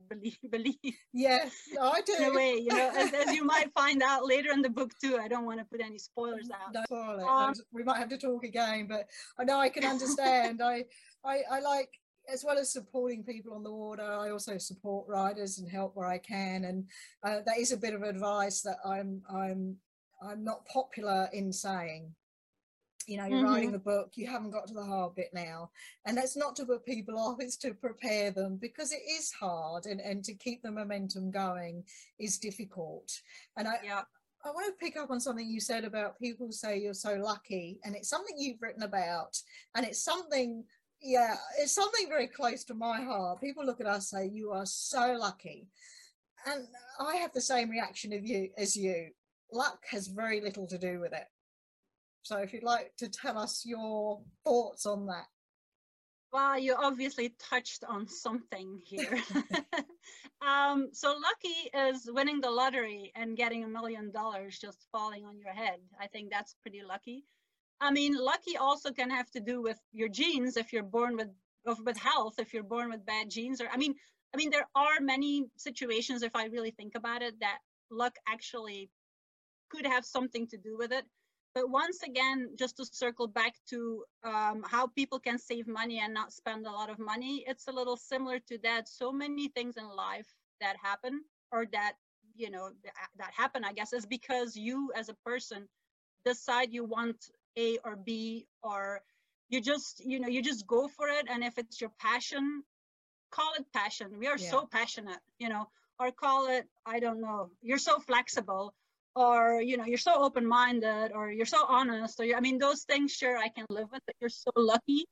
believe believe yes i do in a way you know as, as, you might find out later in the book too i don't want to put any spoilers out don't spoil it. Um, we might have to talk again but i know i can understand I, I i like as well as supporting people on the water, I also support riders and help where I can. And uh, that is a bit of advice that I'm I'm I'm not popular in saying. You know, you're mm-hmm. writing the book, you haven't got to the hard bit now. And that's not to put people off, it's to prepare them because it is hard and, and to keep the momentum going is difficult. And I, yeah. I want to pick up on something you said about people say you're so lucky, and it's something you've written about, and it's something yeah, it's something very close to my heart. People look at us and say, "You are so lucky," and I have the same reaction of you as you. luck has very little to do with it. So if you'd like to tell us your thoughts on that. Well, you obviously touched on something here. um, so lucky is winning the lottery and getting a million dollars just falling on your head. I think that's pretty lucky. I mean, lucky also can have to do with your genes if you're born with with health, if you're born with bad genes, or I mean, I mean, there are many situations, if I really think about it, that luck actually could have something to do with it. But once again, just to circle back to um, how people can save money and not spend a lot of money, it's a little similar to that. So many things in life that happen or that, you know, that happen, I guess, is because you as a person decide you want A or B or you just, you know, you just go for it. And if it's your passion, call it passion. We are yeah. so passionate, you know, or call it, I don't know, you're so flexible or you know you're so open-minded or you're so honest or i mean those things sure i can live with but you're so lucky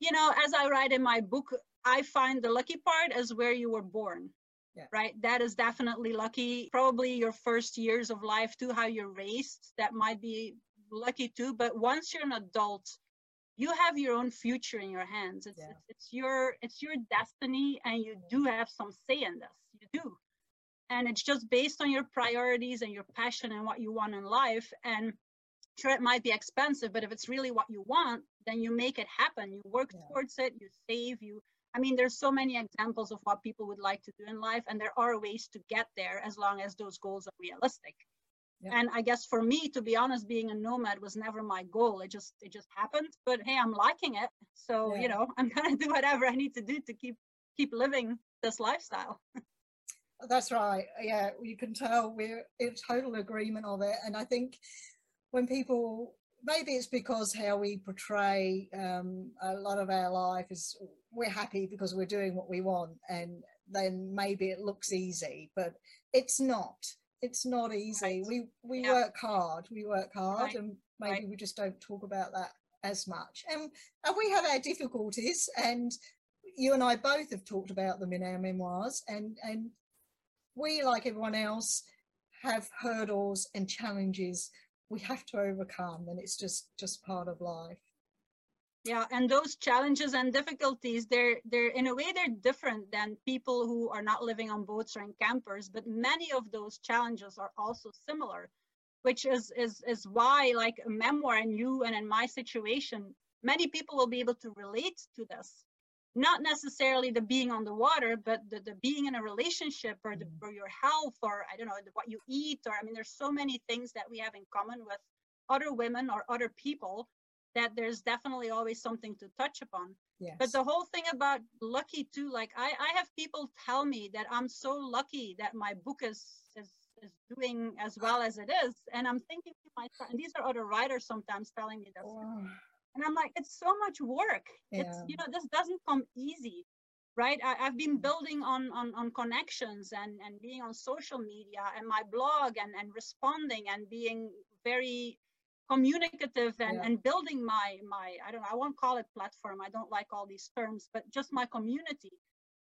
you know as i write in my book i find the lucky part is where you were born yeah. right that is definitely lucky probably your first years of life too how you're raised that might be lucky too but once you're an adult you have your own future in your hands. It's, yeah. it's, it's your it's your destiny and you do have some say in this. You do. And it's just based on your priorities and your passion and what you want in life. And sure it might be expensive but if it's really what you want then you make it happen. You work yeah. towards it you save you i mean there's so many examples of what people would like to do in life and there are ways to get there as long as those goals are realistic yeah. and i guess for me to be honest being a nomad was never my goal it just it just happened but hey i'm liking it so yeah. you know i'm gonna do whatever i need to do to keep keep living this lifestyle That's right. Yeah, you can tell we're in total agreement of it. And I think when people, maybe it's because how we portray um, a lot of our life is we're happy because we're doing what we want. And then maybe it looks easy, but it's not. It's not easy. Right. We we yeah. work hard. We work hard, right. and maybe right. we just don't talk about that as much. And and we have our difficulties, and you and I both have talked about them in our memoirs, and and we, like everyone else, have hurdles and challenges we have to overcome, and it's just just part of life. Yeah, and those challenges and difficulties, they're they're in a way they're different than people who are not living on boats or in campers, but many of those challenges are also similar, which is is is why like a memoir and you and in my situation, many people will be able to relate to this not necessarily the being on the water, but the, the being in a relationship or, the, mm. or your health or I don't know, what you eat or I mean, there's so many things that we have in common with other women or other people that there's definitely always something to touch upon. Yes. But the whole thing about lucky too, like I, I have people tell me that I'm so lucky that my book is, is is doing as well as it is. And I'm thinking to myself, and these are other writers sometimes telling me this. Oh and i'm like it's so much work yeah. it's you know this doesn't come easy right I, have been mm-hmm. building on, on on connections and and being on social media and my blog and and responding and being very communicative and yeah. and building my my i don't know i won't call it platform i don't like all these terms but just my community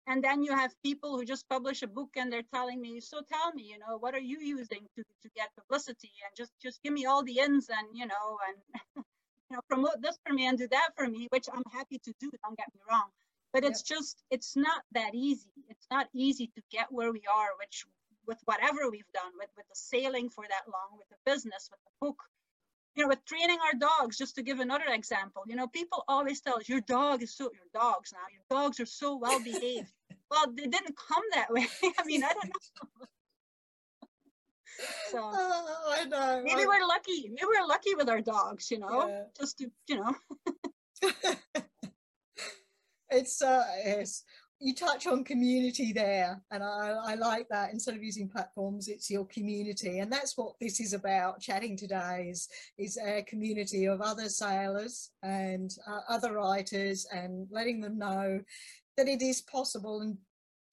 and then you have people who just publish a book and they're telling me so tell me you know what are you using to to get publicity and just just give me all the ins and you know and you know, promote this for me and do that for me, which I'm happy to do, don't get me wrong. But it's yeah. just, it's not that easy. It's not easy to get where we are, which with whatever we've done, with, with the sailing for that long, with the business, with the book, you know, with training our dogs, just to give another example, you know, people always tell us your dog is so, your dogs now, your dogs are so well behaved. well, they didn't come that way. I mean, I don't know. So oh, I know. Maybe we're lucky. Maybe we're lucky with our dogs, you know, yeah. just to, you know. it's uh yes. You touch on community there, and I, I like that. Instead of using platforms, it's your community, and that's what this is about. Chatting today is is a community of other sailors and uh, other writers, and letting them know that it is possible and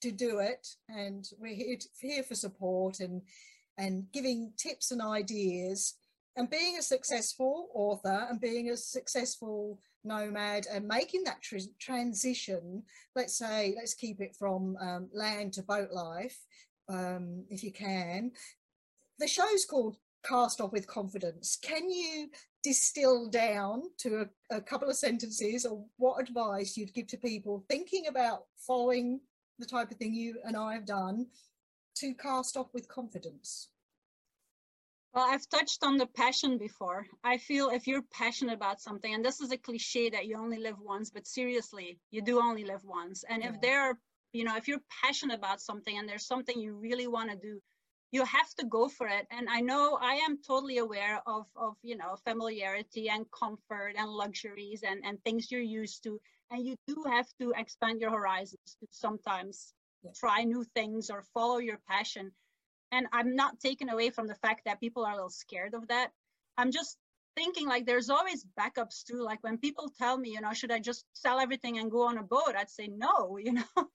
to do it. And we're here to, here for support and and giving tips and ideas and being a successful author and being a successful nomad and making that tr- transition let's say let's keep it from um, land to boat life um, if you can the show's called Cast Off with Confidence. Can you distill down to a, a couple of sentences or what advice you'd give to people thinking about following the type of thing you and I have done to cast off with confidence? Well, I've touched on the passion before. I feel if you're passionate about something, and this is a cliche that you only live once, but seriously, you do only live once. And yeah. if there are, you know, if you're passionate about something and there's something you really want to do, you have to go for it. And I know I am totally aware of, of you know, familiarity and comfort and luxuries and, and things you're used to. And you do have to expand your horizons to sometimes yeah. try new things or follow your passion and i'm not taken away from the fact that people are a little scared of that. I'm just thinking like there's always backups too. Like when people tell me you know should i just sell everything and go on a boat? I'd say no you know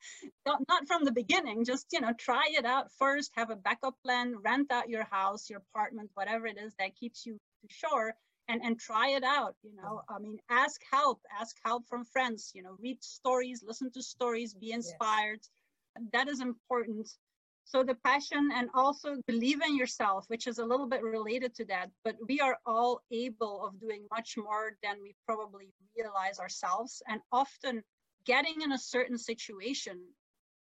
not, not from the beginning. Just you know try it out first. Have a backup plan. Rent out your house your apartment whatever it is that keeps you to shore and and try it out you know. I mean ask help. Ask help from friends you know read stories listen to stories be inspired. Yes. that is important so the passion and also believe in yourself which is a little bit related to that but we are all able of doing much more than we probably realize ourselves. And often getting in a certain situation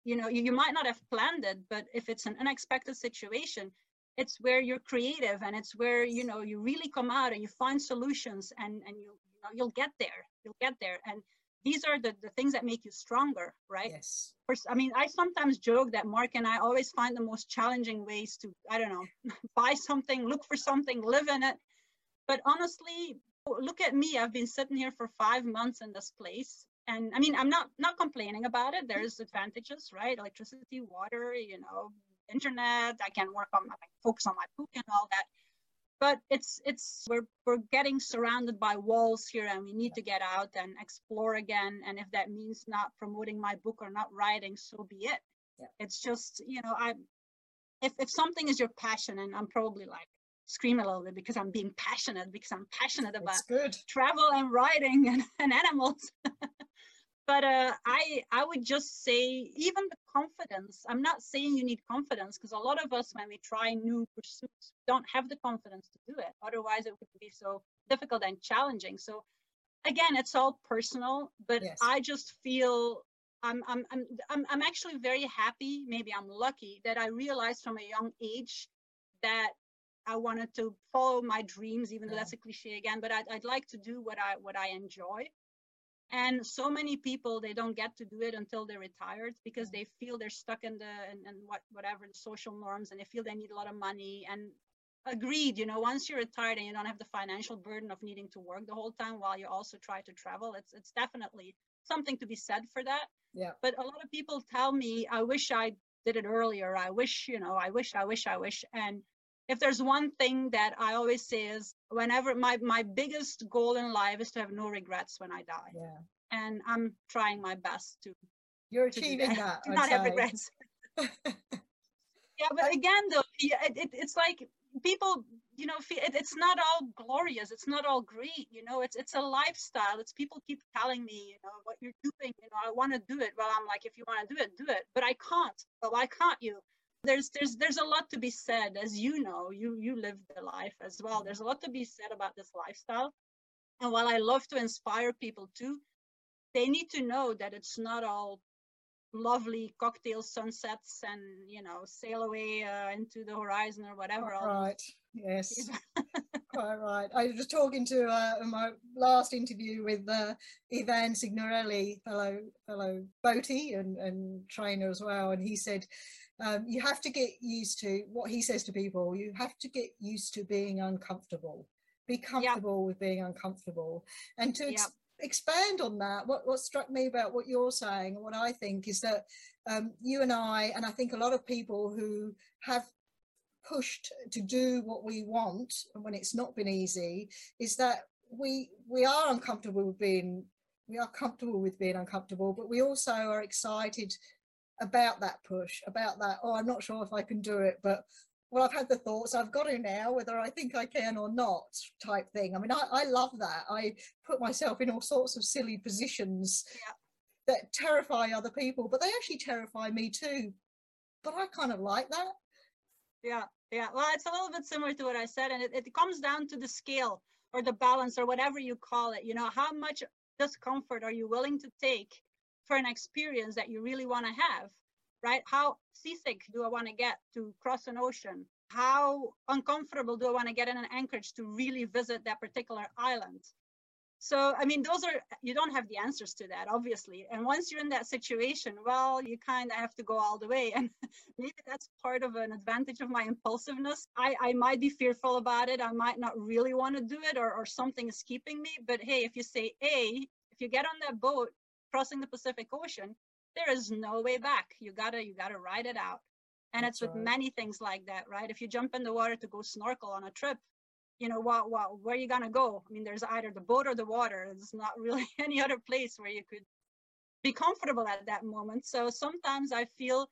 you know you, you might not have planned it but if it's an unexpected situation it's where you're creative and it's where you know you really come out and you find solutions and and you, you know you'll get there. You'll get there. And these are the, the things that make you stronger, right? Yes. First, I mean, I sometimes joke that Mark and I always find the most challenging ways to, I don't know, buy something, look for something, live in it. But honestly, look at me. I've been sitting here for five months in this place. And I mean, I'm not not complaining about it. There's advantages, right? Electricity, water, you know, internet. I can work on, can focus on my book and all that but it's it's we're we're getting surrounded by walls here and we need to get out and explore again. And if that means not promoting my book or not writing so be it. Yeah. it's just you know i if if something is your passion and i'm probably like scream a little bit because i'm being passionate because i'm passionate about travel and writing and, and animals but uh, I I would just say even the confidence. I'm not saying you need confidence because a lot of us when we try new pursuits don't have the confidence to do it. Otherwise, it would be so difficult and challenging. So again, it's all personal. But yes. I just feel I'm, I'm I'm I'm I'm actually very happy. Maybe I'm lucky that I realized from a young age that I wanted to follow my dreams, even though that's a cliche again. But I'd, I'd like to do what I what I enjoy and so many people they don't get to do it until they're retired because they feel they're stuck in the and, what whatever the social norms and they feel they need a lot of money. And agreed you know once you're retired and you don't have the financial burden of needing to work the whole time while you also try to travel it's it's definitely something to be said for that. Yeah. But a lot of people tell me i wish i did it earlier. I wish you know i wish i wish i wish. And if there's one thing that I always say is whenever my my biggest goal in life is to have no regrets when I die. Yeah. And I'm trying my best to. You're achieving that. that not have regrets. yeah, but again, though, it, it, it's like people, you know, it, it's not all glorious. It's not all great. You know, it's it's a lifestyle. It's people keep telling me, you know, what you're doing. You know, I want to do it. Well, I'm like, if you want to do it, do it. But I can't. Well, why can't you? There's there's there's a lot to be said as you know you you live the life as well. There's a lot to be said about this lifestyle. And while i love to inspire people too they need to know that it's not all lovely cocktail sunsets and you know sail away uh, into the horizon or whatever right. Yes. Quite right. I was talking to uh, my last interview with uh, ivan signorelli fellow fellow boaty and, and trainer as well. And he said um, you have to get used to what he says to people you have to get used to being uncomfortable be comfortable yep. with being uncomfortable and to ex- yep. expand on that what, what struck me about what you're saying and what i think is that um, you and i and i think a lot of people who have pushed to do what we want and when it's not been easy is that we we are uncomfortable with being we are comfortable with being uncomfortable but we also are excited about that push, about that, oh, I'm not sure if I can do it, but well, I've had the thoughts, I've got to now, whether I think I can or not, type thing. I mean, I, I love that. I put myself in all sorts of silly positions yeah. that terrify other people, but they actually terrify me too. But I kind of like that. Yeah, Yeah, well, it's a little bit similar to what I said, and it, it comes down to the scale or the balance or whatever you call it. You know, how much discomfort are you willing to take for an experience that you really want to have, right? How seasick do I want to get to cross an ocean? How uncomfortable do I want to get in an anchorage to really visit that particular island? So, I mean, those are, you don't have the answers to that, obviously. And once you're in that situation, well, you kind of have to go all the way. And maybe that's part of an advantage of my impulsiveness. I, I might be fearful about it. I might not really want to do it or, or something is keeping me. But hey, if you say A, if you get on that boat crossing the Pacific Ocean, there is no way back. You gotta, you gotta ride it out. And that's it's with right. many things like that, right? If you jump in the water to go snorkel on a trip, you know what what where are you gonna go i mean there's either the boat or the water there's not really any other place where you could be comfortable at that moment so sometimes i feel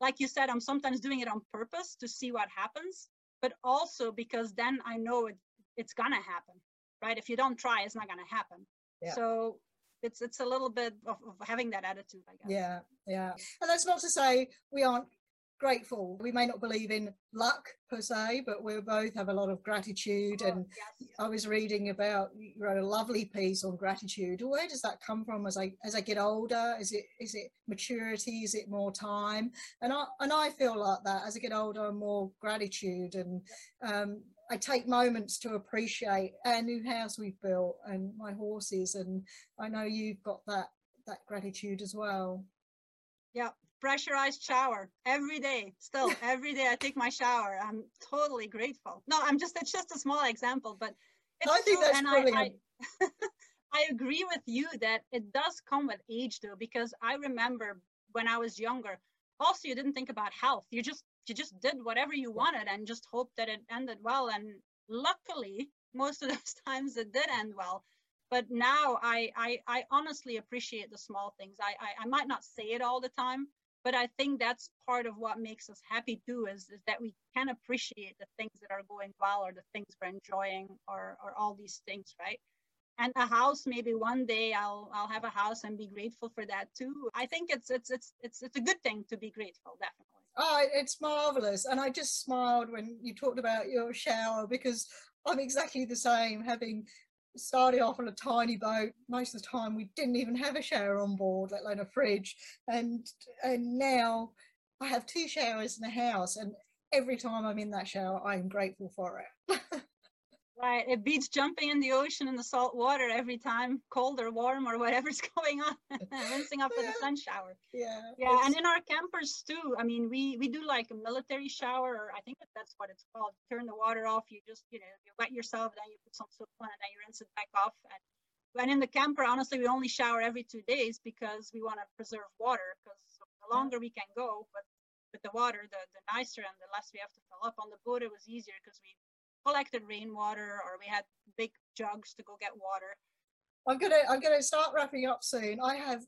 like you said i'm sometimes doing it on purpose to see what happens but also because then i know it, it's gonna happen right if you don't try it's not gonna happen yeah. so it's it's a little bit of, of having that attitude i guess yeah yeah and that's not to say we aren't grateful. We may not believe in luck per se, but we both have a lot of gratitude. Oh, and yes. I was reading about you wrote a lovely piece on gratitude. Where does that come from as I as I get older? Is it is it maturity? Is it more time? And I and I feel like that as I get older, more gratitude and um, I take moments to appreciate our new house we've built and my horses. And I know you've got that that gratitude as well. Yeah, pressurized shower every day still every day i take my shower i'm totally grateful no i'm just it's just a small example but i think that's and brilliant. I, I, I agree with you that it does come with age though because i remember when i was younger also you didn't think about health you just you just did whatever you wanted and just hoped that it ended well. And luckily most of those times it did end well. But now I, I i honestly appreciate the small things. I, I i might not say it all the time but i think that's part of what makes us happy too is, is that we can appreciate the things that are going well or the things we're enjoying or, or all these things right? And a house maybe one day i'll i'll have a house and be grateful for that too. I think it's it's it's it's, it's a good thing to be grateful definitely oh it's marvelous and i just smiled when you talked about your shower because i'm exactly the same having started off on a tiny boat. Most of the time, we didn't even have a shower on board, let alone a fridge. And and now I have two showers in the house, and every time I'm in that shower, I'm grateful for it. Right. It beats jumping in the ocean in the salt water every time, cold or warm or whatever's going on, rinsing up with a sun shower. Yeah. Yeah. And in our campers too. I mean, we we do like a military shower, or I think that that's what it's called. Turn the water off. You just you know you wet yourself, then you put some soap on, and then you rinse it back off. And when in the camper, honestly, we only shower every two days because we want to preserve water. Because the longer we can go, but with the water, the the nicer and the less we have to fill up. On the boat, it was easier because we collected rainwater or we had big jugs to go get water. I'm gonna I'm gonna start wrapping up soon. I have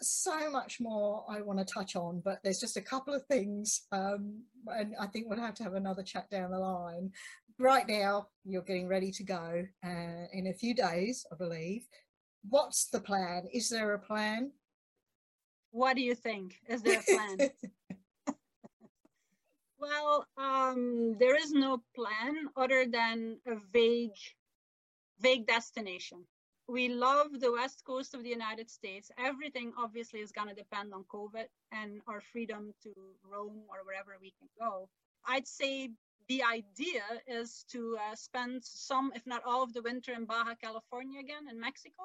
so much more I want to touch on, but there's just a couple of things, um, and I think we'll have to have another chat down the line. Right now, you're getting ready to go uh, in a few days, I believe. What's the plan? Is there a plan? What do you think? Is there a plan? Well, um, there is no plan other than a vague, vague destination. We love the west coast of the United States. Everything obviously is going to depend on COVID and our freedom to roam or wherever we can go. I'd say the idea is to uh, spend some, if not all, of the winter in Baja California again in Mexico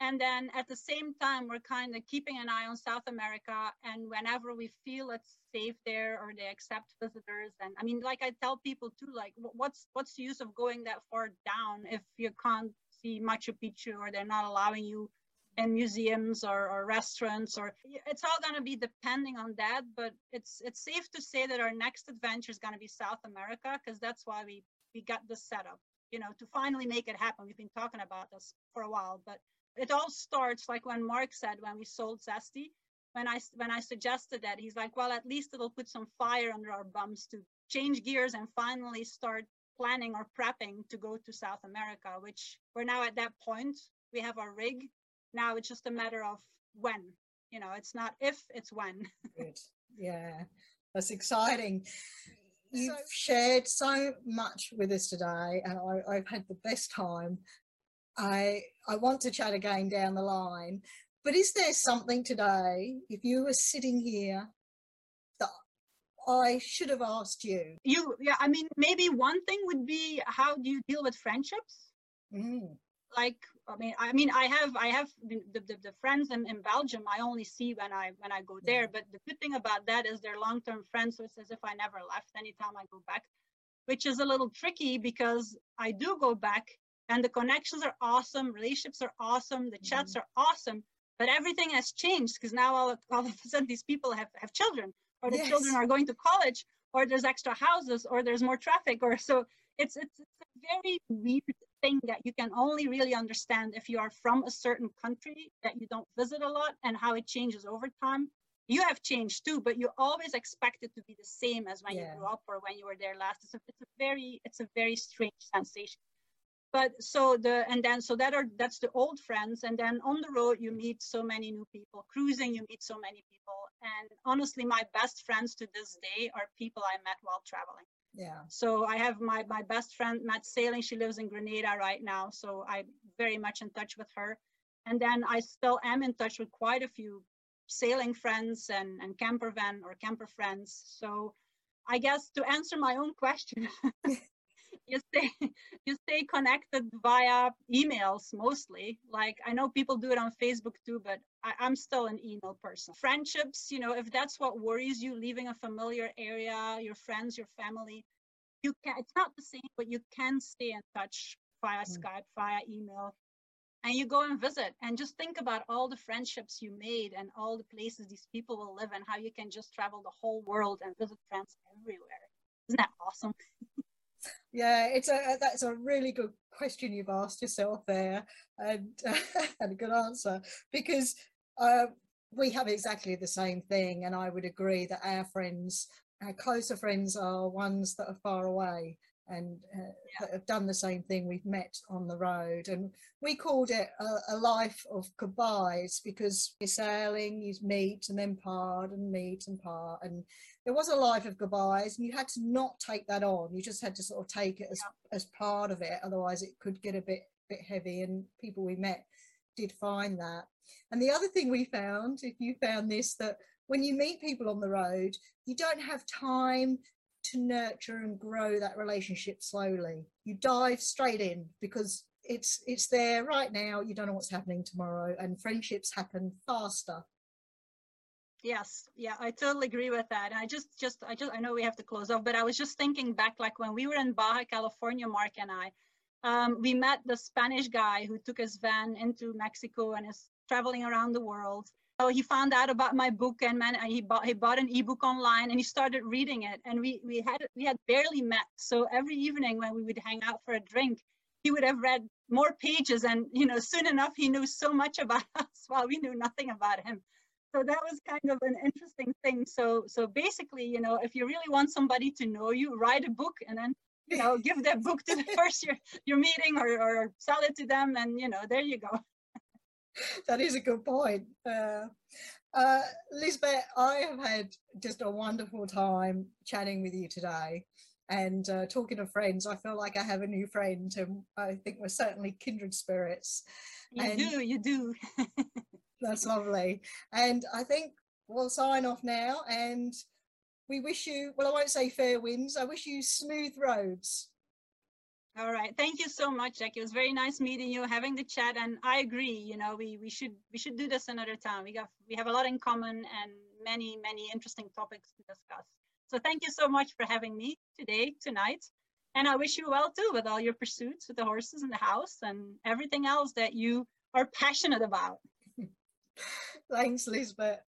and then at the same time, we're kind of keeping an eye on South America. And whenever we feel it's safe there or they accept visitors, and I mean, like I tell people too, like what's what's the use of going that far down if you can't see Machu Picchu or they're not allowing you in museums or, or restaurants or it's all going to be depending on that but it's it's safe to say that our next adventure is going to be south america because that's why we we got this set up you know to finally make it happen we've been talking about this for a while but it all starts like when Mark said when we sold Zesty. When I when I suggested that, he's like, well, at least it'll put some fire under our bums to change gears and finally start planning or prepping to go to South America. Which we're now at that point. We have our rig. Now it's just a matter of when. You know, it's not if, it's when. Good. Yeah, that's exciting you've so, shared so much with us today, and I, I've had the best time. I I want to chat again down the line, but is there something today, if you were sitting here, that I should have asked you? You, yeah, I mean, maybe one thing would be how do you deal with friendships? Mm. Like, I mean, I mean, I have, I have the, the, the friends in, in Belgium. I only see when I when I go there. But the good thing about that is they're long term friends, so it's as if I never left. Anytime I go back, which is a little tricky because I do go back, and the connections are awesome, relationships are awesome, the chats mm. are awesome but everything has changed because now all, all of a sudden these people have, have children or the yes. children are going to college or there's extra houses or there's more traffic or so it's, it's it's a very weird thing that you can only really understand if you are from a certain country that you don't visit a lot and how it changes over time you have changed too but you always expect it to be the same as when yeah. you grew up or when you were there last it's a, it's a very it's a very strange sensation but so the and then so that are that's the old friends. And then on the road you meet so many new people. Cruising you meet so many people. And honestly my best friends to this day are people i met while traveling. Yeah. So i have my my best friend met sailing she lives in grenada right now. So i'm very much in touch with her. And then i still am in touch with quite a few sailing friends and and camper van or camper friends. So i guess to answer my own question you stay you stay connected via emails mostly. Like i know people do it on facebook too but I, i'm still an email person. Friendships you know if that's what worries you leaving a familiar area your friends your family you can it's not the same but you can stay in touch via mm. skype via email and you go and visit and just think about all the friendships you made and all the places these people will live and how you can just travel the whole world and visit friends everywhere. Isn't that awesome yeah it's a that's a really good question you've asked yourself there and uh, and a good answer because uh, we have exactly the same thing and i would agree that our friends our closer friends are ones that are far away and uh, yeah. have done the same thing we've met on the road and we called it a, a, life of goodbyes because you're sailing you meet and then part and meet and part and there was a life of goodbyes and you had to not take that on you just had to sort of take it as, yeah. as part of it otherwise it could get a bit bit heavy and people we met did find that and the other thing we found if you found this that when you meet people on the road you don't have time to nurture and grow that relationship slowly. You dive straight in because it's it's there right now. You don't know what's happening tomorrow, and friendships happen faster. Yes, yeah, I totally agree with that. I just, just, I just, I know we have to close off, but I was just thinking back, like when we were in Baja California, Mark and I, um, we met the Spanish guy who took his van into Mexico and is traveling around the world. He found out about my book and man, he bought he bought an ebook online and he started reading it. And we we had we had barely met. So every evening when we would hang out for a drink, he would have read more pages. And you know, soon enough he knew so much about us while we knew nothing about him. So that was kind of an interesting thing. So so basically, you know, if you really want somebody to know you, write a book and then you know give that book to the first your your meeting or, or sell it to them and you know there you go that is a good point. Uh, uh, Liesbet, I have had just a wonderful time chatting with you today. And uh, talking to friends, I feel like I have a new friend, and I think we're certainly kindred spirits. You and do, you do. that's lovely. And I think we'll sign off now. And we wish you, well, I won't say fair winds, I wish you smooth roads. All right. Thank you so much, Jackie. It was very nice meeting you, having the chat, and I agree. You know, we we should we should do this another time. We got we have a lot in common and many many interesting topics to discuss. So thank you so much for having me today tonight, and I wish you well too with all your pursuits with the horses in the house and everything else that you are passionate about. Thanks, Liesbet.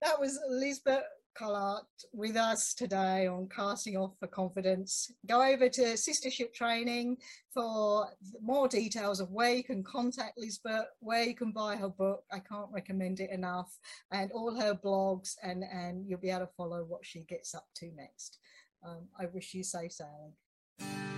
That was Liesbet Collaert with us today on Casting Off for Confidence. Go over to Sistership Training for more details of where you can contact Liesbet, where you can buy her book. I can't recommend it enough, and all her blogs, and, and you'll be able to follow what she gets up to next. Um, I wish you safe sailing.